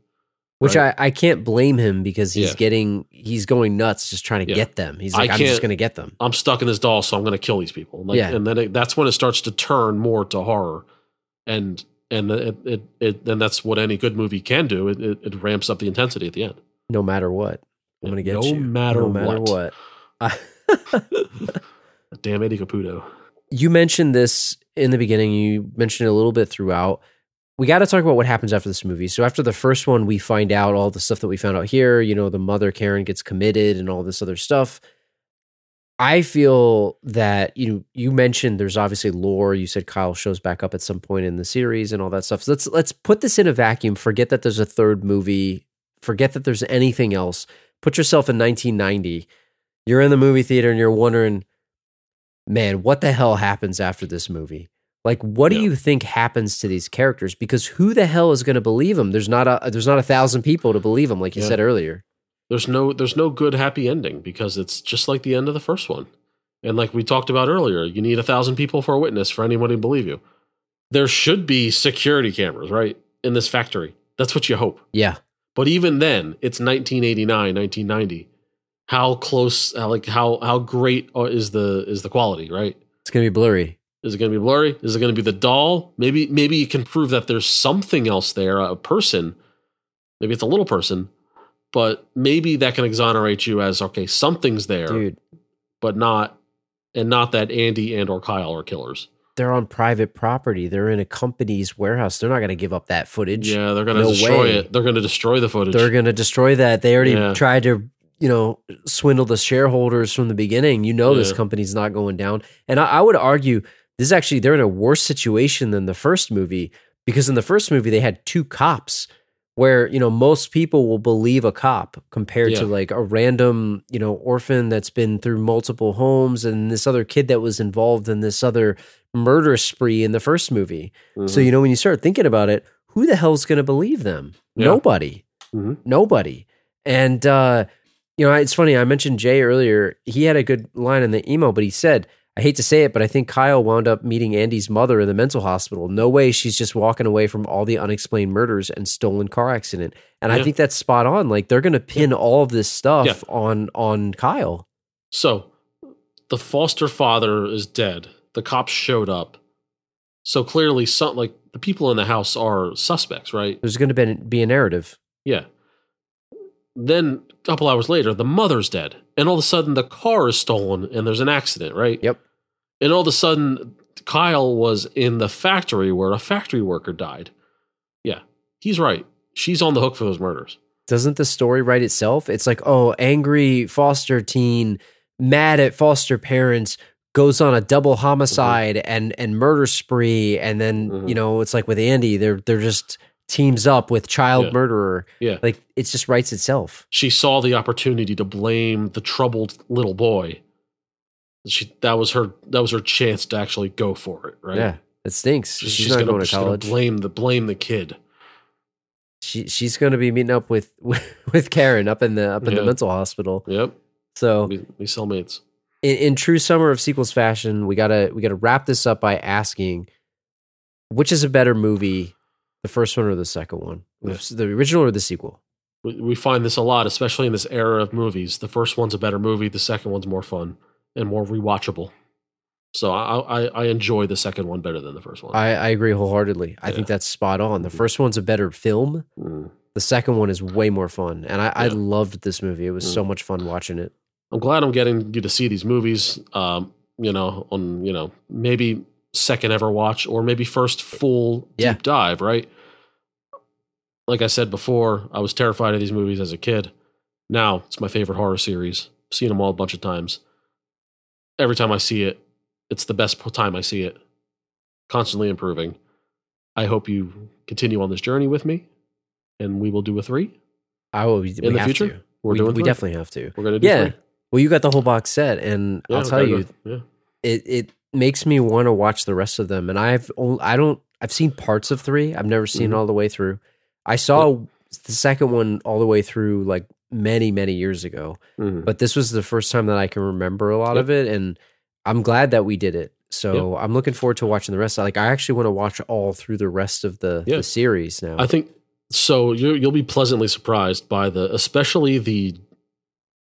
which Right. I, I can't blame him because he's Yeah. getting he's going nuts just trying to Yeah. get them. He's I like, I'm just going to get them. I'm stuck in this doll, so I'm going to kill these people. Like, Yeah. and then it, that's when it starts to turn more to horror, and and it it, it and that's what any good movie can do. It, it it ramps up the intensity at the end. No matter what, I'm to get no you. matter no matter what. what. *laughs* Damn Eddie Caputo. you mentioned this in the beginning. You mentioned it a little bit throughout. We got to talk about what happens after this movie. So after the first one, we find out all the stuff that we found out here. You know, the mother Karen gets committed and all this other stuff. I feel that you you mentioned there's obviously lore. You said Kyle shows back up at some point in the series and all that stuff. So let's let's put this in a vacuum. Forget that there's a third movie. Forget that there's anything else. Put yourself in 1990. You're in the movie theater and you're wondering, man, what the hell happens after this movie? Like, what do you think happens to these characters? Because who the hell is going to believe them? There's not a there's not a thousand people to believe them, like you Yeah. said earlier. There's no there's no good happy ending because it's just like the end of the first one. And like we talked about earlier, you need a thousand people for a witness for anyone to believe you. There should be security cameras, right? In this factory. That's what you hope. Yeah, But even then, it's 1989, 1990. How close, how, like how how great uh, is the is the quality, right? it's going to be blurry. Is it going to be blurry? Is it going to be the doll? Maybe maybe you can prove that there's something else there, a person. Maybe it's a little person, but maybe that can exonerate you as okay, something's there, Dude, but not and not that Andy and or Kyle are killers. They're on private property. They're in a company's warehouse. They're not going to give up that footage. Yeah, they're going to No destroy way. it. They're going to destroy the footage. They're going to destroy that. They already Yeah. tried to, you know, swindle the shareholders from the beginning. You know, this company's not going down. And I, I would argue this is actually, they're in a worse situation than the first movie because in the first movie, they had two cops where, you know, most people will believe a cop compared to like a random, you know, orphan that's been through multiple homes and this other kid that was involved in this other murder spree in the first movie. So, Mhm. you know, when you start thinking about it, who the hell's going to believe them? Yeah. Nobody. Mhm. Nobody. And, uh, you know, it's funny. I mentioned Jay earlier. He had a good line in the email, but he said, I hate to say it, but I think Kyle wound up meeting Andy's mother in the mental hospital. No way she's just walking away from all the unexplained murders and stolen car accident. And I think that's spot on. Like they're going to pin all of this stuff Yeah. on on Kyle. So the foster father is dead. The cops showed up. So clearly some like the people in the house are suspects, right? There's going to be, be a narrative. Yeah. Then a couple hours later, the mother's dead. And all of a sudden the car is stolen and there's an accident, right? Yep. And all of a sudden Kyle was in the factory where a factory worker died. Yeah. He's right. She's on the hook for those murders. doesn't the story write itself? It's like, oh, angry foster teen, mad at foster parents, goes on a double homicide and and murder spree, and then Mhm. you know it's like with Andy, they're they're just teams up with child Yeah. murderer. Yeah. Like it just writes itself. she saw the opportunity to blame the troubled little boy. She that was her that was her chance to actually go for it, right? Yeah, it stinks. She's, She's, she's not gonna, going to gonna college. blame the blame the kid. she she's going to be meeting up with *laughs* with Karen up in the up in the mental hospital. Yep. So We, we cellmates. In, in true summer of sequels fashion, we gotta we gotta wrap this up by asking which is a better movie, the first one or the second one, Yeah. the original or the sequel. We, we find this a lot, especially in this era of movies. The first one's a better movie. The second one's more fun and more rewatchable. So I, I, I enjoy the second one better than the first one. I, I agree wholeheartedly. I think that's spot on. The Mhm. first one's a better film. Mm. The second one is way more fun, and I, I loved this movie. It was Mm. so much fun watching it. I'm glad I'm getting you to see these movies. Um, you know, on you know maybe second ever watch or maybe first full deep dive. Right. Like I said before, I was terrified of these movies as a kid. Now it's my favorite horror series. seen them all a bunch of times. Every time I see it, it's the best time I see it. Constantly improving. I hope you continue on this journey with me, and we will do a three I will. In the have future. to. We're we, doing. we three. definitely have to. We're gonna do Yeah. three. Well, you got the whole box set, and Yeah, I'll tell you. Yeah. it it makes me want to watch the rest of them. And I've only, I don't I've seen parts of three. I've never seen Mhm. all the way through. I saw the second one all the way through like many many years ago, Mhm. but this was the first time that I can remember a lot of it, and I'm glad that we did it. So I'm looking forward to watching the rest. Like I actually want to watch all through the rest of the, Yeah. the series now. I think so. You you'll be pleasantly surprised by the, especially the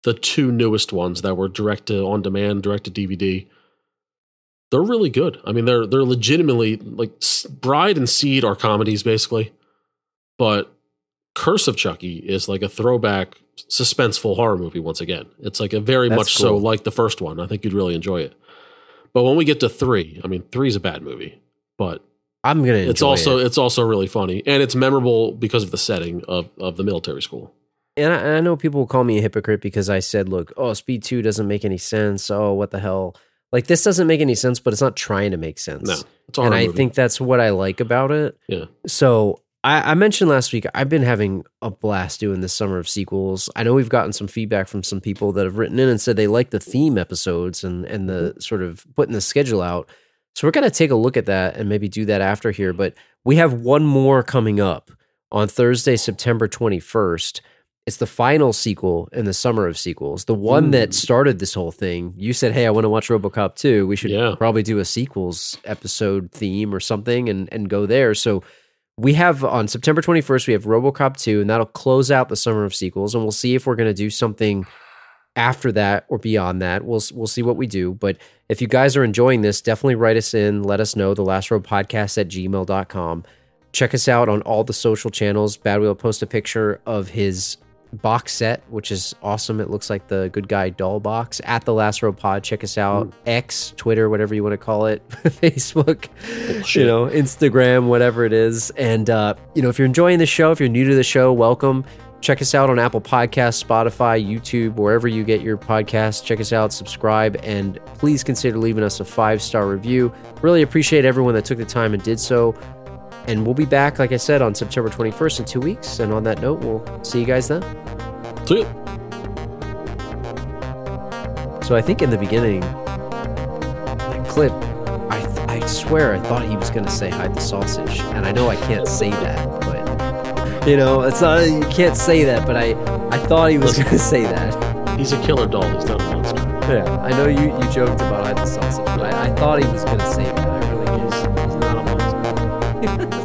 the two newest ones that were direct to on demand, direct to DVD. They're really good. I mean, they're they're legitimately like Bride and Seed are comedies basically, but Curse of Chucky is like a throwback suspenseful horror movie once again. It's like a very That's much so like the first one. I think you'd really enjoy it. But when we get to three, I mean, three is a bad movie, but I'm gonna. it's also it. it's also really funny and it's memorable because of the setting of of the military school. And I, and I know people will call me a hypocrite because I said, "Look, oh, Speed Two doesn't make any sense. Oh, what the hell? Like this doesn't make any sense, but it's not trying to make sense." No, it's and I movie. think that's what I like about it. Yeah. So I, I mentioned last week I've been having a blast doing this summer of sequels. I know we've gotten some feedback from some people that have written in and said they like the theme episodes and and the mm-hmm. sort of putting the schedule out. So we're gonna take a look at that and maybe do that after here. But we have one more coming up on Thursday, September twenty first. It's the final sequel in the summer of sequels. The one that hmm. started this whole thing. You said, "Hey, I want to watch RoboCop 2. We should Yeah. probably do a sequels episode theme or something and and go there." So we have on September 21st we have RoboCop 2 and that'll close out the summer of sequels and we'll see if we're going to do something after that or beyond that. We'll we'll see what we do, but if you guys are enjoying this, definitely write us in, let us know the last row podcast at gmail.com. Check us out on all the social channels. Badway'll post a picture of his box set, which is awesome. It looks like the good guy doll box at the last row pod. Check us out. X, Twitter, whatever you want to call it, *laughs* Facebook, Bullshit. you know, Instagram, whatever it is. And uh, you know, if you're enjoying the show, if you're new to the show, welcome. Check us out on Apple Podcasts, Spotify, YouTube, wherever you get your podcasts. Check us out, subscribe, and please consider leaving us a five star review. Really appreciate everyone that took the time and did so. And we'll be back, like I said, on September 21st in two weeks. And on that note, we'll see you guys then. See ya. So I think in the beginning, that clip, I I swear I thought he was going to say hide the sausage, and I know I can't say that, but you know it's not you can't say that, but I I thought he was *laughs* going to say that. He's a killer doll. He's not a monster. Yeah, I know you you joked about hide the sausage, but I, I thought he was going to say that. I *laughs*